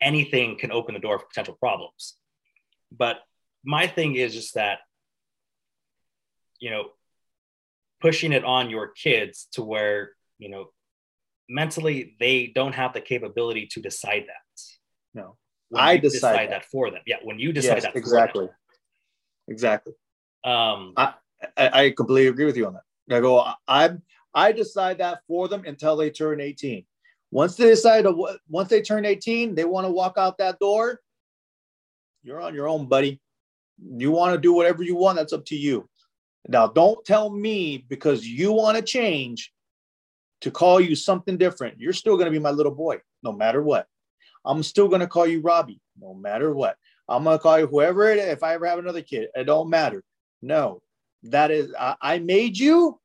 anything can open the door for potential problems. But my thing is just that, you know, pushing it on your kids to where, you know, mentally they don't have the capability to decide that. No, I you decide that. for them. Yeah, when you decide yes, that for exactly, exactly. Um, I, I completely agree with you on that. I go, I I decide that for them until they turn 18. Once they decide to, once they turn 18, they want to walk out that door. You're on your own, buddy. You want to do whatever you want, that's up to you. Now, don't tell me because you want to change to call you something different. You're still going to be my little boy, no matter what. I'm still going to call you Robbie, no matter what. I'm going to call you whoever it is. If I ever have another kid, it don't matter. No, that is, I, I made you.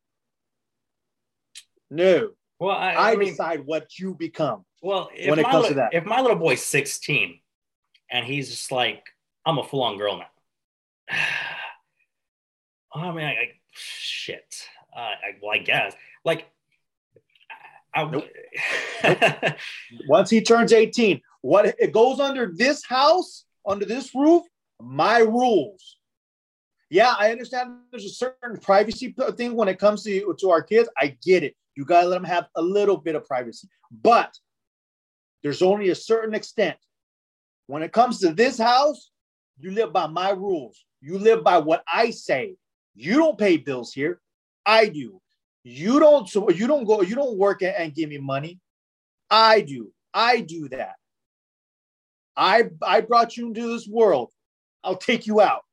No, well, I, I, I mean, decide what you become. well, if when it comes li- to that. if my little boy's 16 and he's just like, I'm a full on girl now. [sighs] I mean, I, I shit. Uh, I, well, I guess like, I, Nope. [laughs] Once he turns 18, what it goes under this house, under this roof, my rules. Yeah, I understand there's a certain privacy thing when it comes to, to our kids. I get it. You got to let them have a little bit of privacy, but there's only a certain extent. When it comes to this house, you live by my rules. You live by what I say. You don't pay bills here. I do. You don't so you don't go, you don't work and, and give me money. I do. I do that. I I brought you into this world. I'll take you out.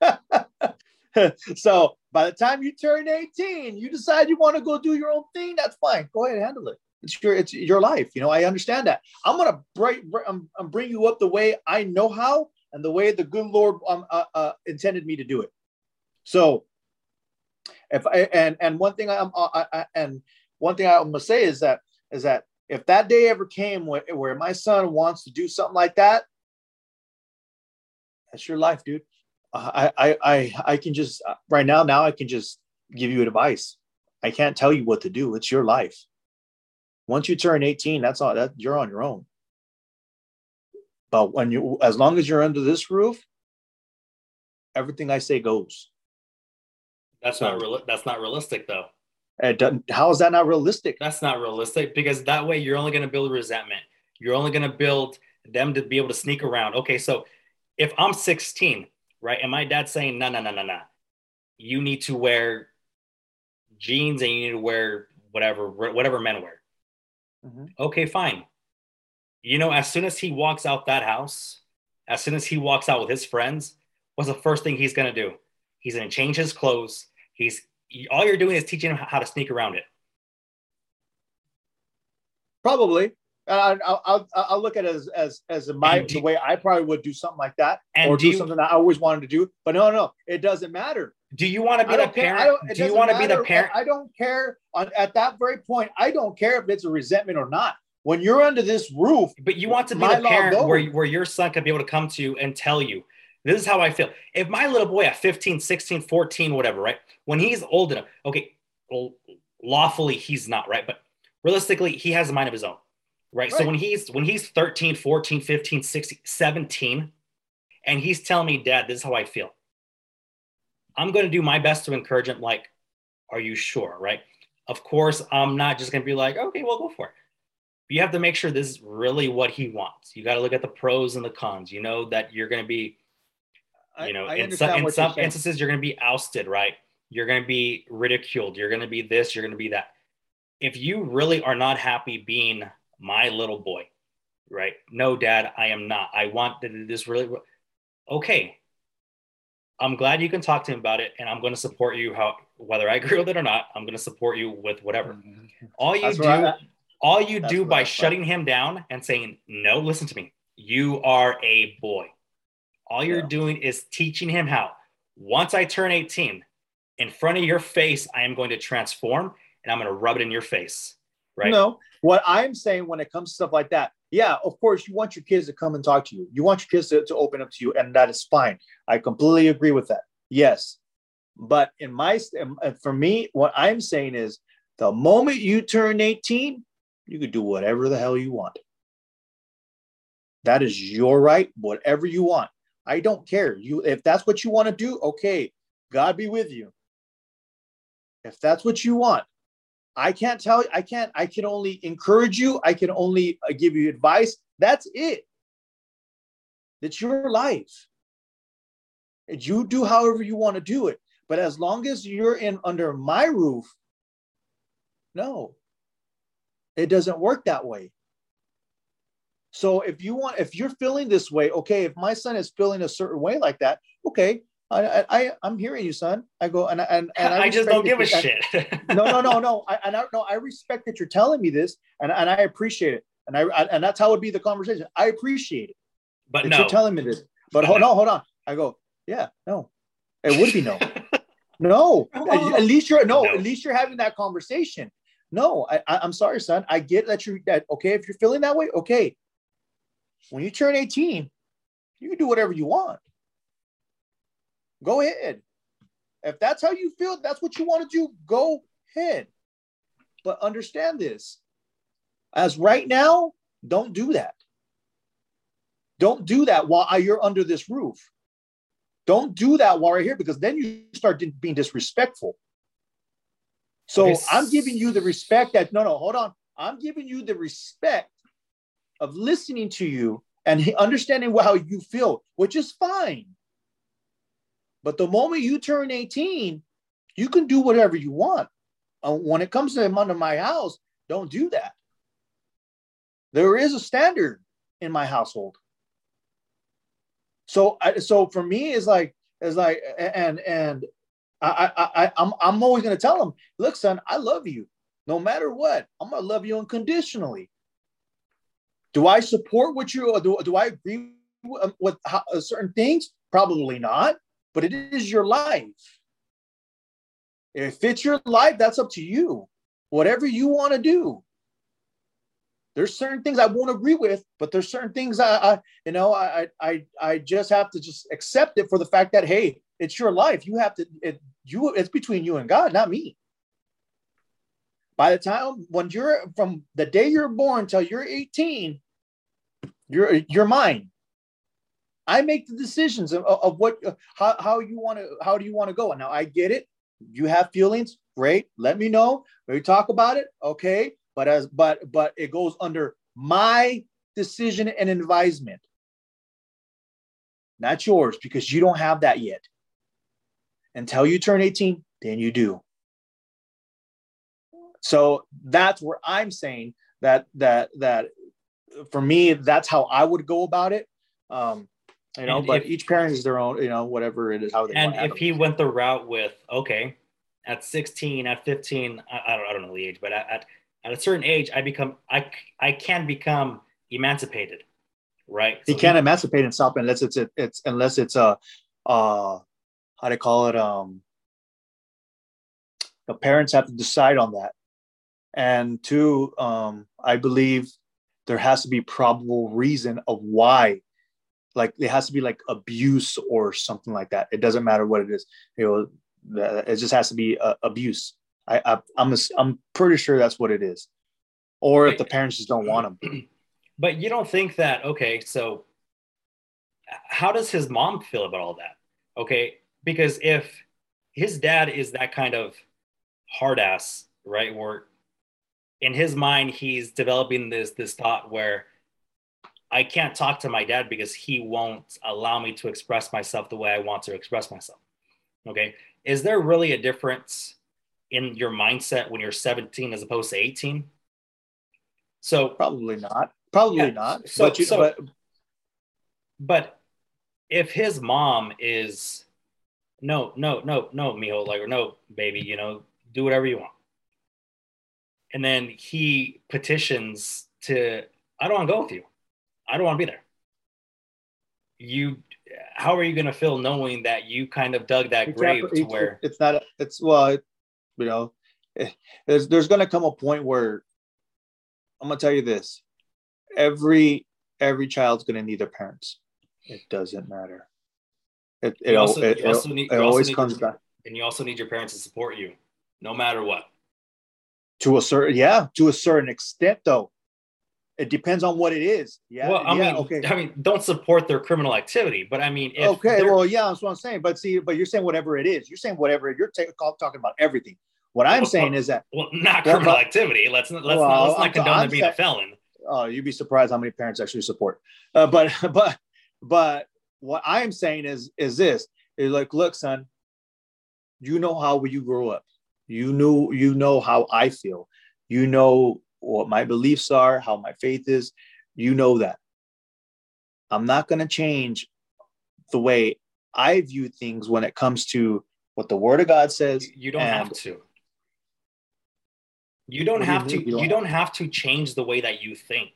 [laughs] so by the time you turn 18, you decide you want to go do your own thing. That's fine. Go ahead, handle it. It's your it's your life. You know, I understand that. I'm gonna bring I'm, I'm bring you up the way I know how and the way the good Lord um, uh, uh, intended me to do it. So, if I and and one thing I'm I, I, and one thing I'm gonna say is that is that if that day ever came where, where my son wants to do something like that, that's your life, dude. I I I I can just right now now I can just give you advice. I can't tell you what to do. It's your life. Once you turn 18, that's all that you're on your own. But when you as long as you're under this roof, everything I say goes. that's not real. That's not realistic though. It doesn't, how is that not realistic? That's not realistic because that way you're only going to build resentment. You're only going to build them to be able to sneak around. Okay, so if I'm 16, right, and my dad's saying, no, no, no, no, no, you need to wear jeans and you need to wear whatever, whatever men wear. Mhm. Okay, fine. You know, as soon as he walks out that house, as soon as he walks out with his friends, what's the first thing he's going to do? He's going to change his clothes. He's all you're doing is teaching him how to sneak around it. Probably. Uh, I'll, I'll, I'll look at it as as, as my do- the way I probably would do something like that, And or do you- something that I always wanted to do. But no, no, it doesn't matter. Do you want to be the care. Parent? Do you want to be the parent? I don't care. On, at that very point, I don't care if it's a resentment or not. When you're under this roof, But you want to be the parent where, where your son can be able to come to you and tell you, this is how I feel. If my little boy at 15, 16, 14, whatever, right? When he's old enough, okay, well, lawfully he's not, right? But realistically, he has a mind of his own, right? So when he's when he's 13, 14, 15, 16, 17, and he's telling me, Dad, this is how I feel. I'm going to do my best to encourage him, like, are you sure, right? Of course, I'm not just going to be like, okay, well, go for it you have to make sure this is really what he wants. You got to look at the pros and the cons. You know that you're going to be, you know, I in understand some, in what you're instances, you're going to be ousted, right? You're going to be ridiculed. You're going to be this, you're going to be that. If you really are not happy being my little boy, right? No, dad, I am not. I want th- this really. Okay. I'm glad you can talk to him about it, and I'm going to support you. How whether I [laughs] agree with it or not, I'm going to support you with whatever. All you That's do, I- all you do by shutting him down and saying, "No, listen to me. You are a boy." All you're Yeah. doing is teaching him how. Once I turn 18, in front of your face, I am going to transform, and I'm going to rub it in your face. Right? No, what I'm saying when it comes to stuff like that, yeah, of course, you want your kids to come and talk to you. You want your kids to, to open up to you, and that is fine. I completely agree with that. Yes. But in my, for me, what I'm saying is the moment you turn 18, you can do whatever the hell you want. That is your right, whatever you want. I don't care. You, if that's what you want to do, okay, God be with you. If that's what you want, I can't tell you, I can't, I can only encourage you. I can only uh, give you advice. That's it. It's your life. And You do however you want to do it. But as long as you're in under my roof, no, it doesn't work that way. So if you want, if you're feeling this way, okay, if my son is feeling a certain way like that, okay, I, I, I I'm hearing you, son. I go and and, and [laughs] I, just don't give a you- shit. [laughs] no, no, no, no. I, and I no, I respect that you're telling me this, and, and I appreciate it, and I, I and that's how it would be the conversation. I appreciate it But no. you're telling me this. But hold on, hold on. I go, yeah, no, it would be no, [laughs] no. At, at least you're no, No. At least you're having that conversation. No, I, I, I'm sorry, son. I get that you're that okay. If you're feeling that way, okay. When you turn 18, you can do whatever you want. Go ahead. If that's how you feel, that's what you want to do, go ahead. But understand this. As right now, don't do that. Don't do that while you're under this roof. Don't do that while we're here because then you start being disrespectful. So Okay, I'm giving you the respect that, no, no, hold on. I'm giving you the respect of listening to you and understanding how you feel, which is fine. But the moment you turn 18, you can do whatever you want. Uh, when it comes to him under my house, don't do that. There is a standard in my household. So, I, so for me, it's like, it's like, and and I, I, I I'm I'm always gonna tell him, look, son, I love you, no matter what. I'm gonna love you unconditionally. Do I support what you do? Do I agree with, with how, uh, certain things? Probably not, but it is your life. If it's your life, that's up to you. Whatever you want to do. There's certain things I won't agree with, but there's certain things I, I you know, I, I, I just have to just accept it for the fact that hey, it's your life. You have to, it, you, it's between you and God, not me. By the time when you're from the day you're born till you're 18, you're you're mine. I make the decisions of, of what how, how you want to how do you want to go. And now I get it. You have feelings, great. Let me know. We talk about it, okay. But as but but it goes under my decision and advisement, not yours, because you don't have that yet. Until you turn 18, then you do. So that's where I'm saying that that that for me, that's how I would go about it. Um, you know, And but if- each parent is their own, you know, whatever it is, how they and to if he went the route with okay at 16 at 15 I, I don't I don't know the age but at, at at a certain age I become I I can become emancipated right? He So can't emancipate himself unless it's a, it's unless it's a uh how do you call it um the parents have to decide on that. And two um i believe there has to be probable reason of why like it has to be like abuse or something like that. It doesn't matter what it is. You know it just has to be uh, abuse. I, I i'm ass- i'm pretty sure that's what it is. Or if the parents just don't want them [clears throat] but you don't think that okay so how does his mom feel about all that? Okay because if his dad is that kind of hard ass right where in his mind he's developing this this thought where i can't talk to my dad because he won't allow me to express myself the way i want to express myself okay is there really a difference in your mindset when you're 17 as opposed to 18 so probably not Probably Yeah, not. so- but you, so- but But if his mom is no, no, no, no, mijo, like or no, baby, you know, do whatever you want. And then he petitions to, I don't want to go with you. I don't want to be there. You, how are you going to feel knowing that you kind of dug that grave to where, it's not. It's well, it, you know, eh, there's there's going to come a point where I'm going to tell you this: every every child's going to need their parents. It doesn't matter. It it, also- it, it- need- it always comes your- back and you also need your parents to support you, no matter what. to a certain yeah to a certain extent though. It depends on what it is. Yeah. well, I yeah, mean, okay. I mean, don't support their criminal activity, but I mean, if okay, well, yeah, that's what I'm saying. But see, but you're saying whatever it is. You're saying whatever you're call- talking about everything. What I'm Well, saying well, is that well, not criminal but- activity. Let's not let's Well, not, let's not I'm- condone I'm being a felon. oh, you'd be surprised how many parents actually support. Uh, but [laughs] but but what I'm saying is is this is like, look, son, you know how you grew up. You knew you know how I feel. You know what my beliefs are, how my faith is. You know that. I'm not going to change the way I view things when it comes to what the Word of God says. You don't have to. You don't you have to. you You don't have to change the way that you think.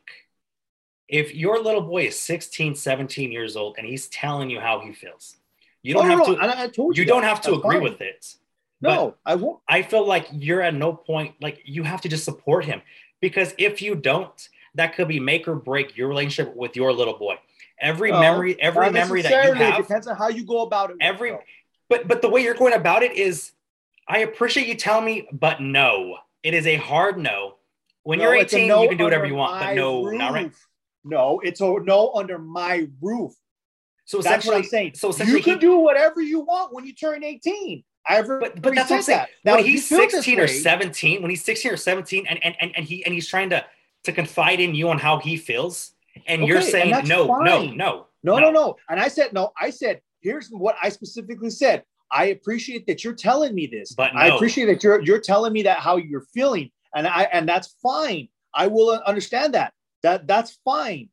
If your little boy is 16, 17 years old and he's telling you how he feels, you don't Oh, have no, to. I told You that. don't have to That's agree fine. with it. No, I won't. I feel like you're at no point like you have to just support him because if you don't, that could be make or break your relationship with your little boy. Every memory, every memory that you have, depends on how you go about it. Every- though. but but the way you're going about it is, I appreciate you telling me, but no, it is a hard no. When No, you're 18, no you can do whatever you want, but no, not right. No, it's a no under my roof. So That's what I'm saying. so essentially, you can do whatever you want when you turn 18. Ever but but that's what I'm saying. that. Now, when he's 16 or way- 17, when he's 16 or 17, and and and, and he and he's trying to to confide in you on how he feels, and you're Okay, and saying no, no, no, No, no, no. And I said no. I said here's what I specifically said. I appreciate that you're telling me this. But I appreciate that you're you're telling me that how you're feeling, and I and that's fine. I will understand that. That that's fine.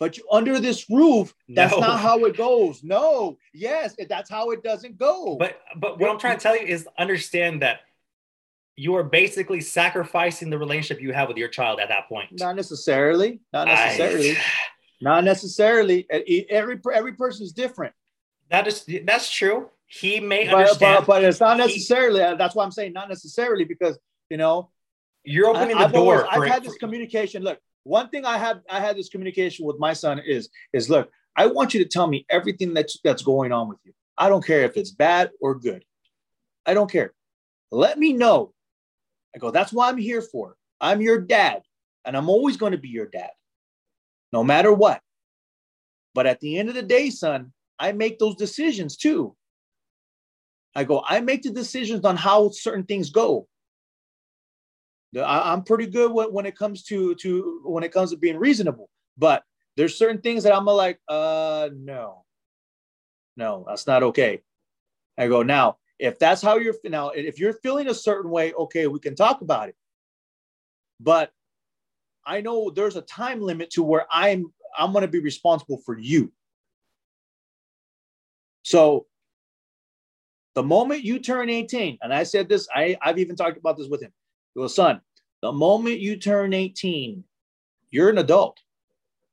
But you, under this roof, that's No. not how it goes. No, yes, that's how it doesn't go. But but what I'm trying to tell you is understand that you are basically sacrificing the relationship you have with your child at that point. not necessarily. Not I- necessarily. not necessarily. Every every person is different. that is that's true. He may But, understand. but, but it's not He- necessarily. Uh, that's why I'm saying not necessarily because you know you're opening I, the have door always, I've had this communication. Look, one thing I had I had this communication with my son is is look, I want you to tell me everything that's that's going on with you. I don't care if it's bad or good. I don't care. Let me know. I go, that's what I'm here for. I'm your dad, and I'm always going to be your dad, no matter what. But at the end of the day, son, I make those decisions too. I go, I make the decisions on how certain things go. I, am pretty good when, when it comes to to when it comes to being reasonable, but there's certain things that I'm like, uh, no, no, that's not okay. I go now. If that's how you're now, if you're feeling a certain way, okay, we can talk about it. But I know there's a time limit to where I'm I'm going to be responsible for you. So the moment you turn 18, and I said this, I, I've even talked about this with him. Well, son, the moment you turn 18, you're an adult.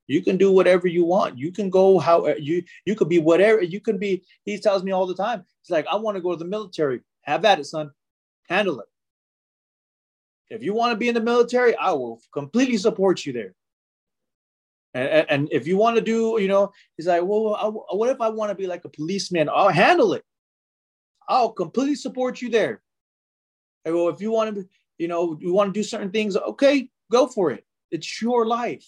You can do whatever you want. You can go how you you could be whatever you can be. He tells me all the time. He's like, I want to go to the military. Have at it, son. Handle it. If you want to be in the military, I will completely support you there. And, and- and if you want to do, you know, he's like, well, I, what if I want to be like a policeman? I'll handle it. I'll completely support you there. I go, if you want to, you know, you want to do certain things, okay, go for it. It's your life.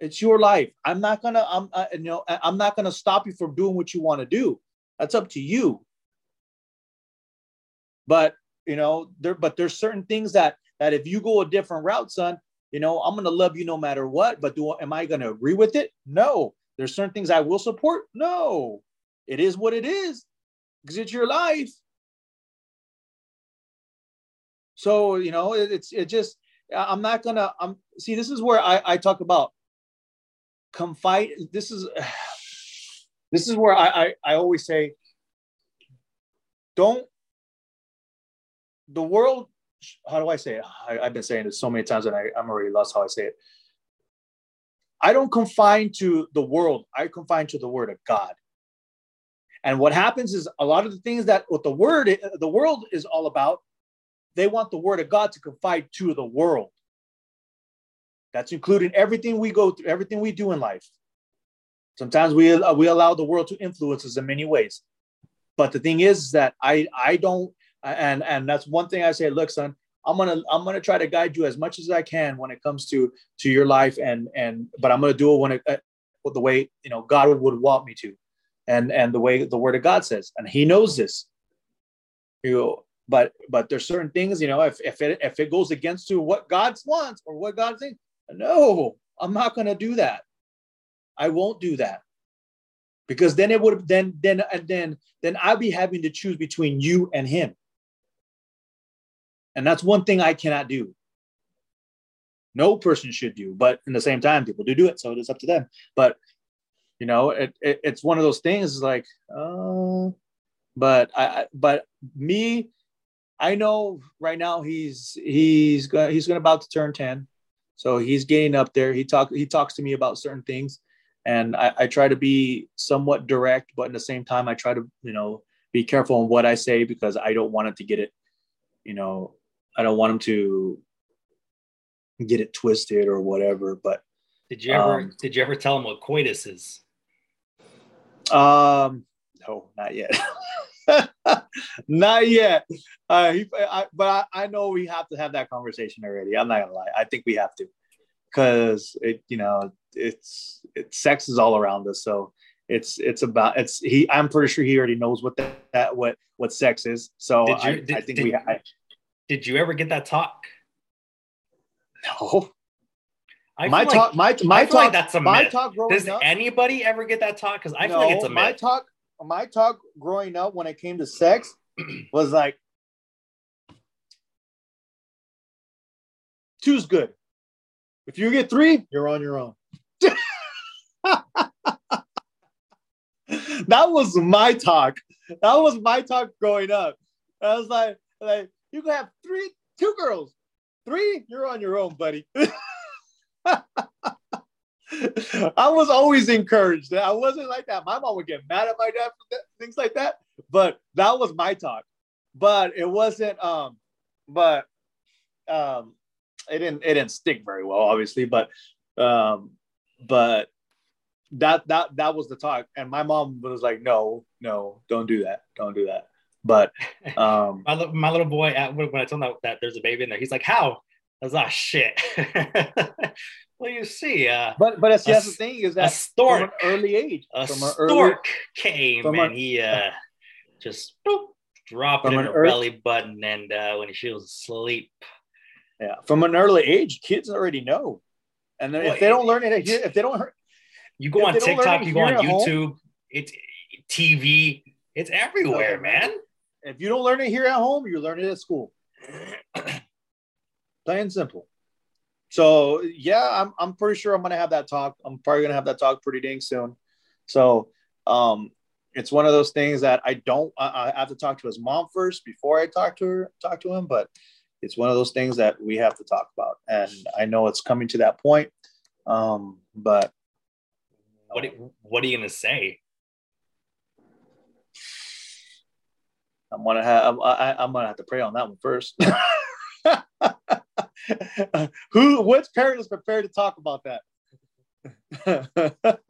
It's your life. I'm not gonna, I'm, uh, you know, I'm not gonna stop you from doing what you want to do. That's up to you. But you know, there, but there's certain things that that if you go a different route, son, you know, I'm gonna love you no matter what. But do am I gonna agree with it? No. There's certain things I will support. No. It is what it is because it's your life. So you know, it, it's it just I'm not gonna. I'm see. This is where I I talk about confide. This is [sighs] this is where I I, I always say, don't. The world. How do I say it? I, I've been saying it so many times, and I, I'm already lost how I say it. I don't confine to the world. I confine to the word of God. And what happens is a lot of the things that what the word the world is all about, they want the word of God to confide to the world. That's including everything we go through, everything we do in life. Sometimes we we allow the world to influence us in many ways. But the thing is that I I don't and and that's one thing I say, look, son, I'm gonna I'm gonna try to guide you as much as I can when it comes to to your life and and but I'm gonna do it when it uh, the way you know God would, would want me to, and and the way the Word of God says, and He knows this. You know, but but there's certain things you know if if it if it goes against to what God wants or what God thinks, no, I'm not gonna do that. I won't do that because then it would then then and then then i'd be having to choose between you and Him. And that's one thing I cannot do. No person should do, but in the same time, people do do it, so it is up to them. But you know, it, it it's one of those things. Like, uh, but I but me, I know right now he's he's he's going about to turn ten, so he's getting up there. He talk he talks to me about certain things, and I, I try to be somewhat direct, but at the same time, I try to you know be careful on what I say because I don't want him to get it, you know, I don't want him to get it twisted or whatever. But Did you ever Um, did you ever tell him what coitus is? um, no, not yet. [laughs] [laughs] not yet. Uh, he, I, but I, I know we have to have that conversation already. I'm not gonna lie. I think we have to, because it, you know, it's it, sex is all around us. So it's it's about it's he. I'm pretty sure he already knows what that, that what what sex is. So Did you- I, did- I think did- we. I, Did you ever get that talk? no, I my talk, like, my I my feel talk, like that's a my myth. talk Does up. anybody ever get that talk? Because I feel like it's a my talk, my talk growing up when it came to sex [clears throat] was like two's good. If you get three, you're on your own. [laughs] that was my talk. That was my talk growing up. I was like, like you can have three, two girls, three, you're on your own, buddy. [laughs] [laughs] I was always encouraged. I wasn't like that. My mom would get mad at my dad for that, things like that. But that was my talk. But it wasn't. Um, but um, it didn't. It didn't stick very well, obviously. But um, but that that that was the talk. And my mom was like, "No, no, don't do that. Don't do that." But [laughs] um, my, li- my little boy, at, when I told him that, that there's a baby in there, he's like, "How?" I was like, oh, "Shit." [laughs] well, you see, uh, but but that's, A that's the thing is a that from an early age, a from an early stork came and a- he uh, [laughs] just boop, dropped it in her earth- belly button, and uh, when she was asleep, Yeah, from an early age, kids already know, and then Well, if they don't it- learn it if they don't, you go on they don't learn TikTok, you go on home- YouTube, it's TV, it's everywhere, man. if you don't learn it here at home, you learn it at school. [clears throat] Plain and simple. So yeah, I'm I'm pretty sure I'm gonna have that talk. I'm probably gonna have that talk pretty dang soon. So um, it's one of those things that I don't. I, I have to talk to his mom first before I talk to her, talk to him. But it's one of those things that we have to talk about, and I know it's coming to that point. Um, but What what are you gonna say? I'm gonna have I, I'm gonna have to pray on that one first. [laughs] [laughs] Who which parent is prepared to talk about that? [laughs]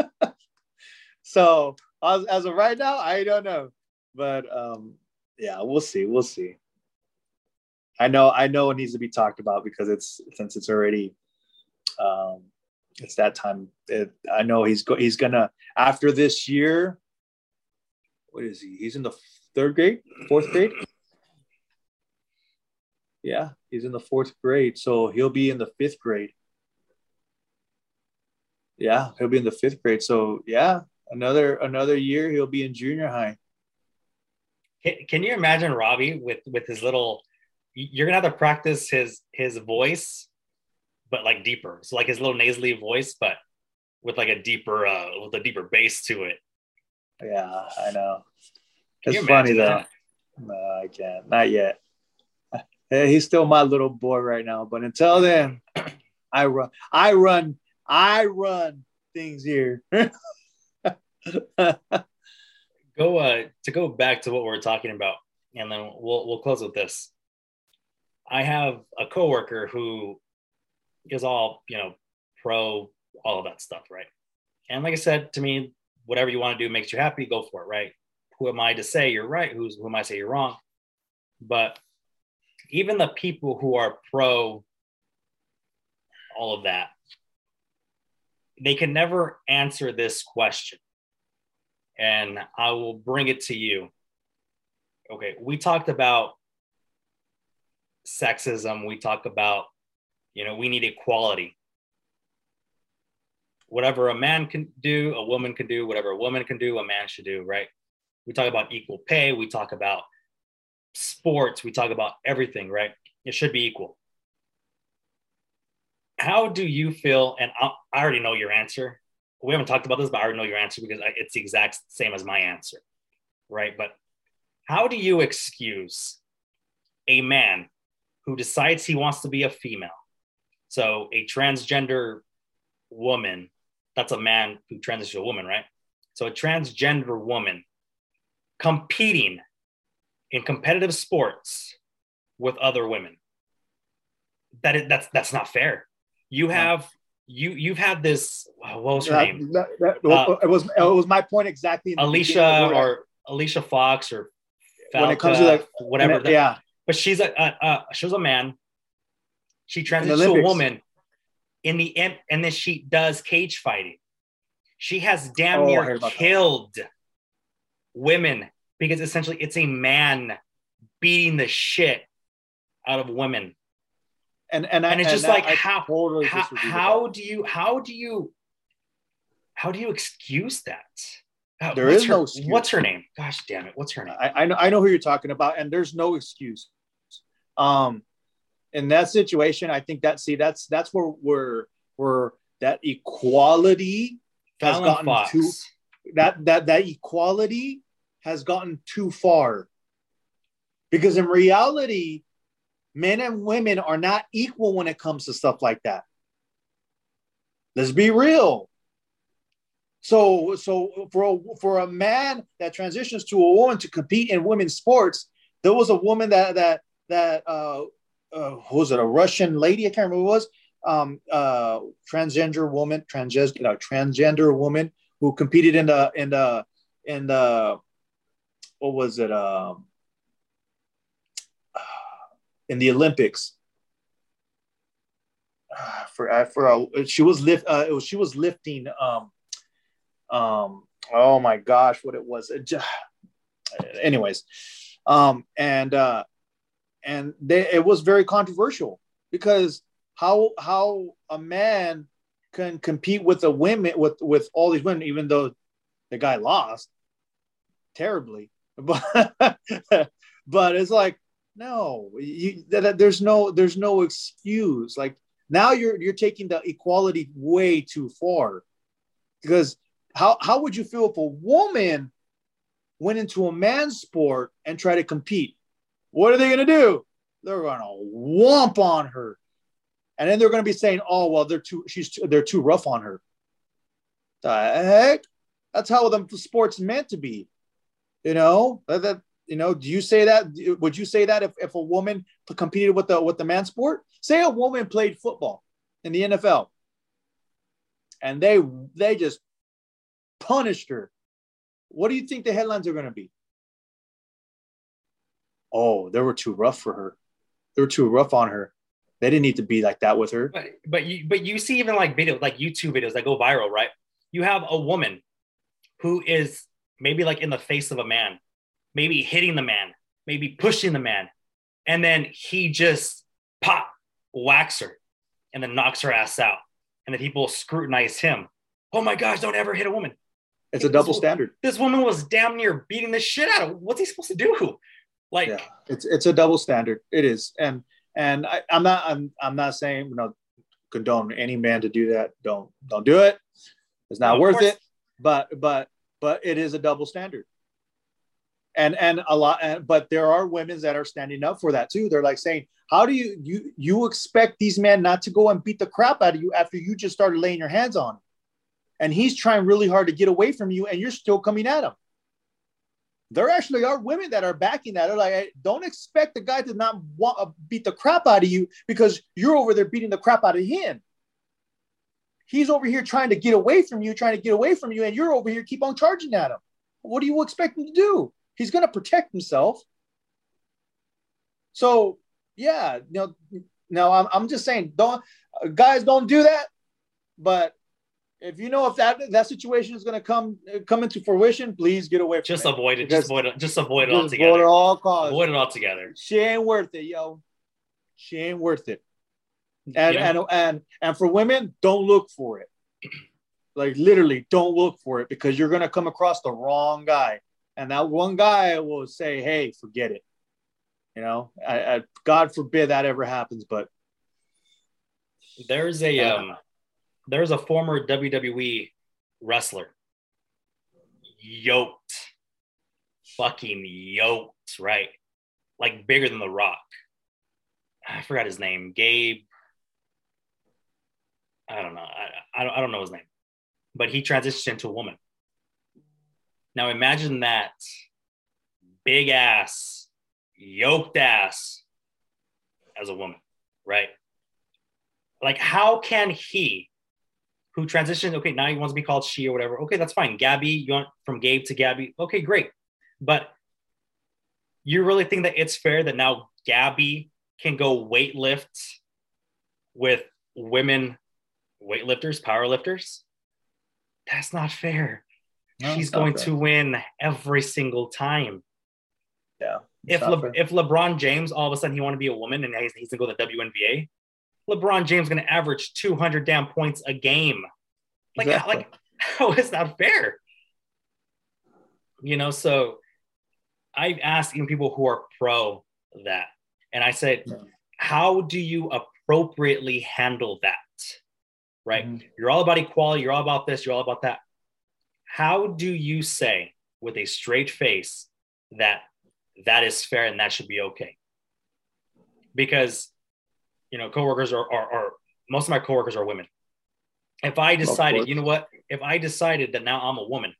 so as, as of right now, I don't know, but um, yeah, we'll see. We'll see. I know I know it needs to be talked about because it's since it's already um, it's that time. It, I know he's go, he's gonna after this year. What is he? He's in the third grade, fourth grade. Yeah, he's in the fourth grade, so he'll be in the fifth grade. Yeah, he'll be in the fifth grade. So yeah, another another year he'll be in junior high. Can, can you imagine Robbie with with his little? You're gonna have to practice his his voice but like deeper. So like his little nasally voice, but with like a deeper uh with a deeper bass to it. Yeah, I know. Can It's funny imagine though. that? No, I can't. Not yet. Hey, he's still my little boy right now. But until then, [clears throat] I run. I run. I run things here. [laughs] Go uh to go back to what we are talking about, and then we'll we'll close with this. I have a coworker who is all you know pro all of that stuff, right? And like I said to me, whatever you want to do makes you happy, go for it, right? Who am I to say you're right? Who's who am I to say you're wrong? But even the people who are pro all of that, they can never answer this question. And I will bring it to you. Okay, we talked about sexism, we talk about, you know, we need equality. Whatever a man can do, a woman can do, whatever a woman can do, a man should do, right? We talk about equal pay, we talk about sports, we talk about everything, right? It should be equal. How do you feel? And I, I already know your answer. We haven't talked about this, but I already know your answer because it's the exact same as my answer, right? But how do you excuse a man who decides he wants to be a female? So a transgender woman, that's a man who transitions to a woman, right? So a transgender woman competing in competitive sports with other women. That is, that's that's not fair. You have you you've had this uh, what was her name? that- that- well, uh, it was it was my point exactly. Alicia or Alicia Fox or When it comes to Falca, the- whatever. that- yeah, but she's a, a, a she was a man. She transitions to a woman in the end, and then she does cage fighting. She has damn Oh, near killed women because essentially it's a man beating the shit out of women. and and, I- And it's just that like, I how- totally How, how do you how do you how do you excuse that? Uh, There what's her- no excuse. What's her name? Gosh damn it! What's her name? I, I know I know who you're talking about, and there's no excuse. Um, in that situation, I think that see that's that's where where where that equality has Fallon gotten Fox. too that that that equality has gotten too far. Because in reality men and women are not equal when it comes to stuff like that. Let's be real. So so for a, for a man that transitions to a woman to compete in women's sports there was a woman that that that uh, uh was it? A russian lady? I can't remember who was. Um uh transgender woman transgender no, transgender woman who competed in the in the in the what was it um [sighs] in the olympics. [sighs] For I for uh, she was lift uh, was she was lifting um um oh my gosh what it was. It just, [sighs] anyways um and uh and they, it was very controversial because how how a man can compete with a women with with all these women even though the guy lost terribly but [laughs] but it's like no you that, there's no there's no excuse. Like now you're you're taking the equality way too far. Because how how would you feel if a woman went into a man's sport and tried to compete? What are they going to do? They're going to whomp on her. And then they're going to be saying oh well they're too she's too, they're too rough on her. The heck? That's how the sport's meant to be you know that, that you know do you say that would you say that if, if a woman competed with the with the man sport? Say a woman played football in the nfl and they they just punished her. What do you think the headlines are going to be? Oh they were too rough for her. They were too rough on her. They didn't need to be like that with her. But but you but you see even like videos like YouTube videos that go viral, right? You have a woman who is maybe like in the face of a man, maybe hitting the man, maybe pushing the man, and then he just pop whacks her and then knocks her ass out. And then people scrutinize him. Oh my gosh, don't ever hit a woman. it's a double standard This woman was damn near beating the shit out of what's he supposed to do? Like yeah it's it's a double standard it is and and I, i'm not i'm i'm not saying you know condone any man to do that. Don't don't do it. It's not worth course. it. But but but it is a double standard. And and a lot and, but there are women that are standing up for that too. They're like saying, How do you you you expect these men not to go and beat the crap out of you after you just started laying your hands on him? And he's trying really hard to get away from you, and you're still coming at him. There actually are women that are backing that. They're like, "Hey, don't expect the guy to not want, uh, beat the crap out of you because you're over there beating the crap out of him. He's over here trying to get away from you, trying to get away from you, and you're over here keep on charging at him. What do you expect him to do? He's going to protect himself. So, yeah, you know, no, I'm, I'm just saying, don't guys don't do that. But if you know if that that situation is going to come come into fruition, please get away from Just it. avoid it. Just avoid it. Just avoid it Just altogether. avoid all costs. Avoid it altogether. She ain't worth it, yo. She ain't worth it. And Yeah. and and and for women, don't look for it. Like literally, don't look for it because you're gonna come across the wrong guy, and that one guy will say, "Hey, forget it." You know, I, I, God forbid that ever happens, but There's a um, there's a former WWE wrestler, yoked, fucking yoked, right? Like bigger than The Rock. I forgot his name. Gabe. I don't know. I, I, don't- I don't know his name, but he transitioned into a woman. Now imagine that big ass, yoked ass as a woman, right? Like, how can he, who transitioned, okay, now he wants to be called she or whatever. Okay, that's fine. Gabby, you want from Gabe to Gabby. Okay, great. But you really think that it's fair that now Gabby can go weight lift with women weightlifters, powerlifters? That's not fair. No, She's going fair. to win every single time. Yeah, If Le- if LeBron James all of a sudden he want to be a woman and he's, he's gonna go to the WNBA, LeBron James going to average 200 damn points a game. Like, Exactly. like [laughs] how is that fair? You know, so I've asked even people who are pro that, and I said, Yeah. how do you appropriately handle that? Right? Mhm. You're all about equality, you're all about this, you're all about that. How do you say with a straight face that that is fair and that should be okay? Because you know, coworkers are, are, are most of my coworkers are women. If I decided, you know what, if I decided that now I'm a woman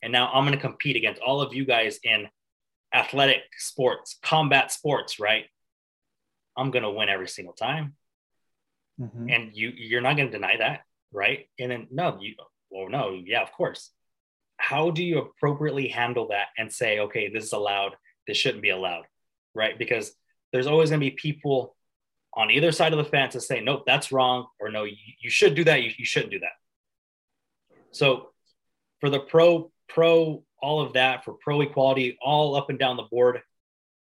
and now I'm going to compete against all of you guys in athletic sports, combat sports, right? I'm going to win every single time. Mhm. And you, you're not going to deny that, right? And then, no, you, well, no, yeah, of course. How do you appropriately handle that and say, okay, this is allowed, this shouldn't be allowed, right? Because there's always going to be people on either side of the fence to say, nope, that's wrong, or no, you, you should do that, you, you shouldn't do that. So for the pro, pro, all of that, for pro equality, all up and down the board,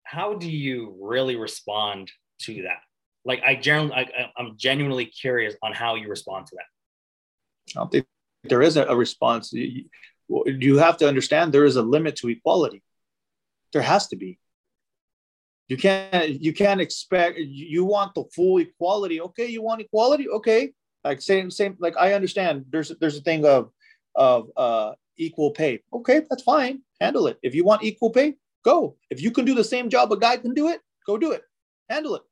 how do you really respond to that? Like I generally, I, I'm genuinely curious on how you respond to that. I don't think there is a, response. You, you- have to understand there is a limit to equality. There has to be. You can't you can't expect you want the full equality. Okay, you want equality. Okay, like same same like I understand. There's there's a thing of of uh, equal pay. Okay, that's fine. Handle it. If you want equal pay, go. If you can do the same job a guy can do it, go do it. Handle it.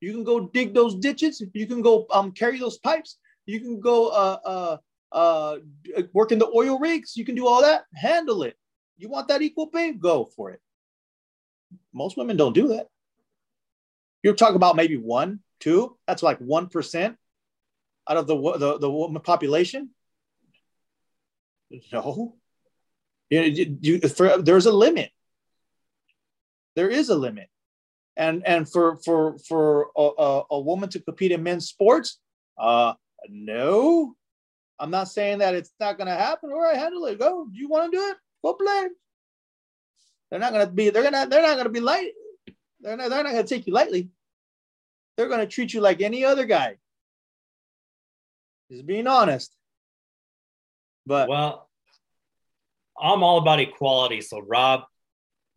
You can go dig those ditches. You can go um carry those pipes. You can go uh uh uh work in the oil rigs. You can do all that. Handle it. You want that equal pay? Go for it. Most women don't do that. You're talking about maybe one, two. That's like one percent out of the the the woman population. No, you, you, for, there's a limit. There is a limit, and and for for for a, a, woman to compete in men's sports, uh, no. I'm not saying that it's not going to happen. All right, handle it. Go. Do you want to do it? Go play. They're not going to be. They're gonna. They're not going to be light. They're not. They're not going to take you lightly. They're going to treat you like any other guy. Just being honest. But Well, I'm all about equality. So, Rob,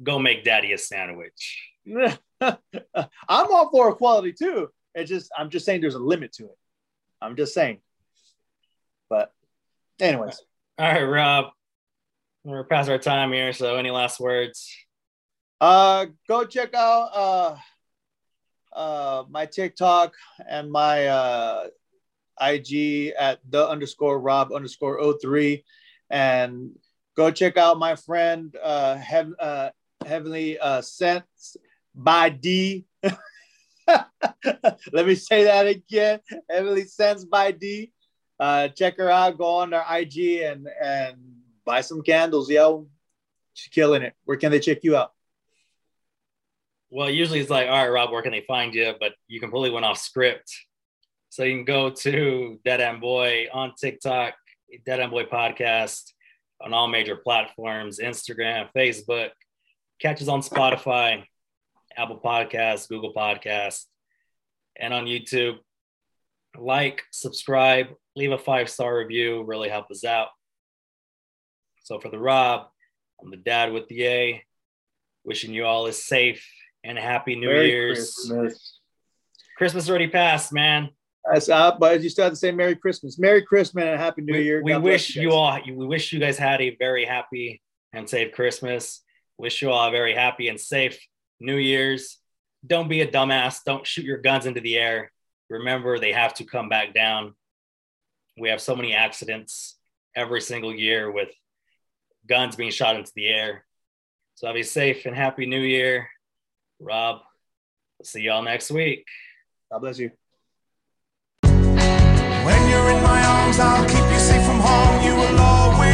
go make daddy a sandwich. [laughs] [laughs] I'm all for equality too. It's just I'm just saying there's a limit to it. I'm just saying. But, anyways, All right, Rob. We're past our time here, so any last words? uh, go check out uh, uh, my TikTok and my uh, IG at the underscore Rob underscore 03. And go check out my friend uh, Heav- uh, Heavenly uh, Sense by D. [laughs] Let me say that again. Heavenly Sense by D. Uh, check her out. Go on their IG and and buy some candles, yo. She's killing it. Where can they check you out? Well, usually it's like, all right, Rob, where can they find you? But you completely went off script. So you can go to Dead End Boy on TikTok, Dead End Boy Podcast on all major platforms, Instagram, Facebook, catches on Spotify, Apple Podcasts, Google Podcasts, and on YouTube. Like, subscribe, leave a five star review, really help us out. So for the Rob, I'm the dad with the A, wishing you all a safe and happy New Merry Year's. Christmas. Christmas already passed, man. That's up, but you still have to say Merry Christmas. Merry Christmas and Happy New we, Year. we God wish you guys. all we wish you guys had a very happy and safe christmas wish you all a very happy and safe New Year's, don't be a dumbass. Don't shoot your guns into the air. Remember, they have to come back down. We have so many accidents every single year with guns being shot into the air. So I'll be safe and happy new year. Rob, see y'all next week. God bless you. When you're in my arms, I'll keep you safe from harm. You will always.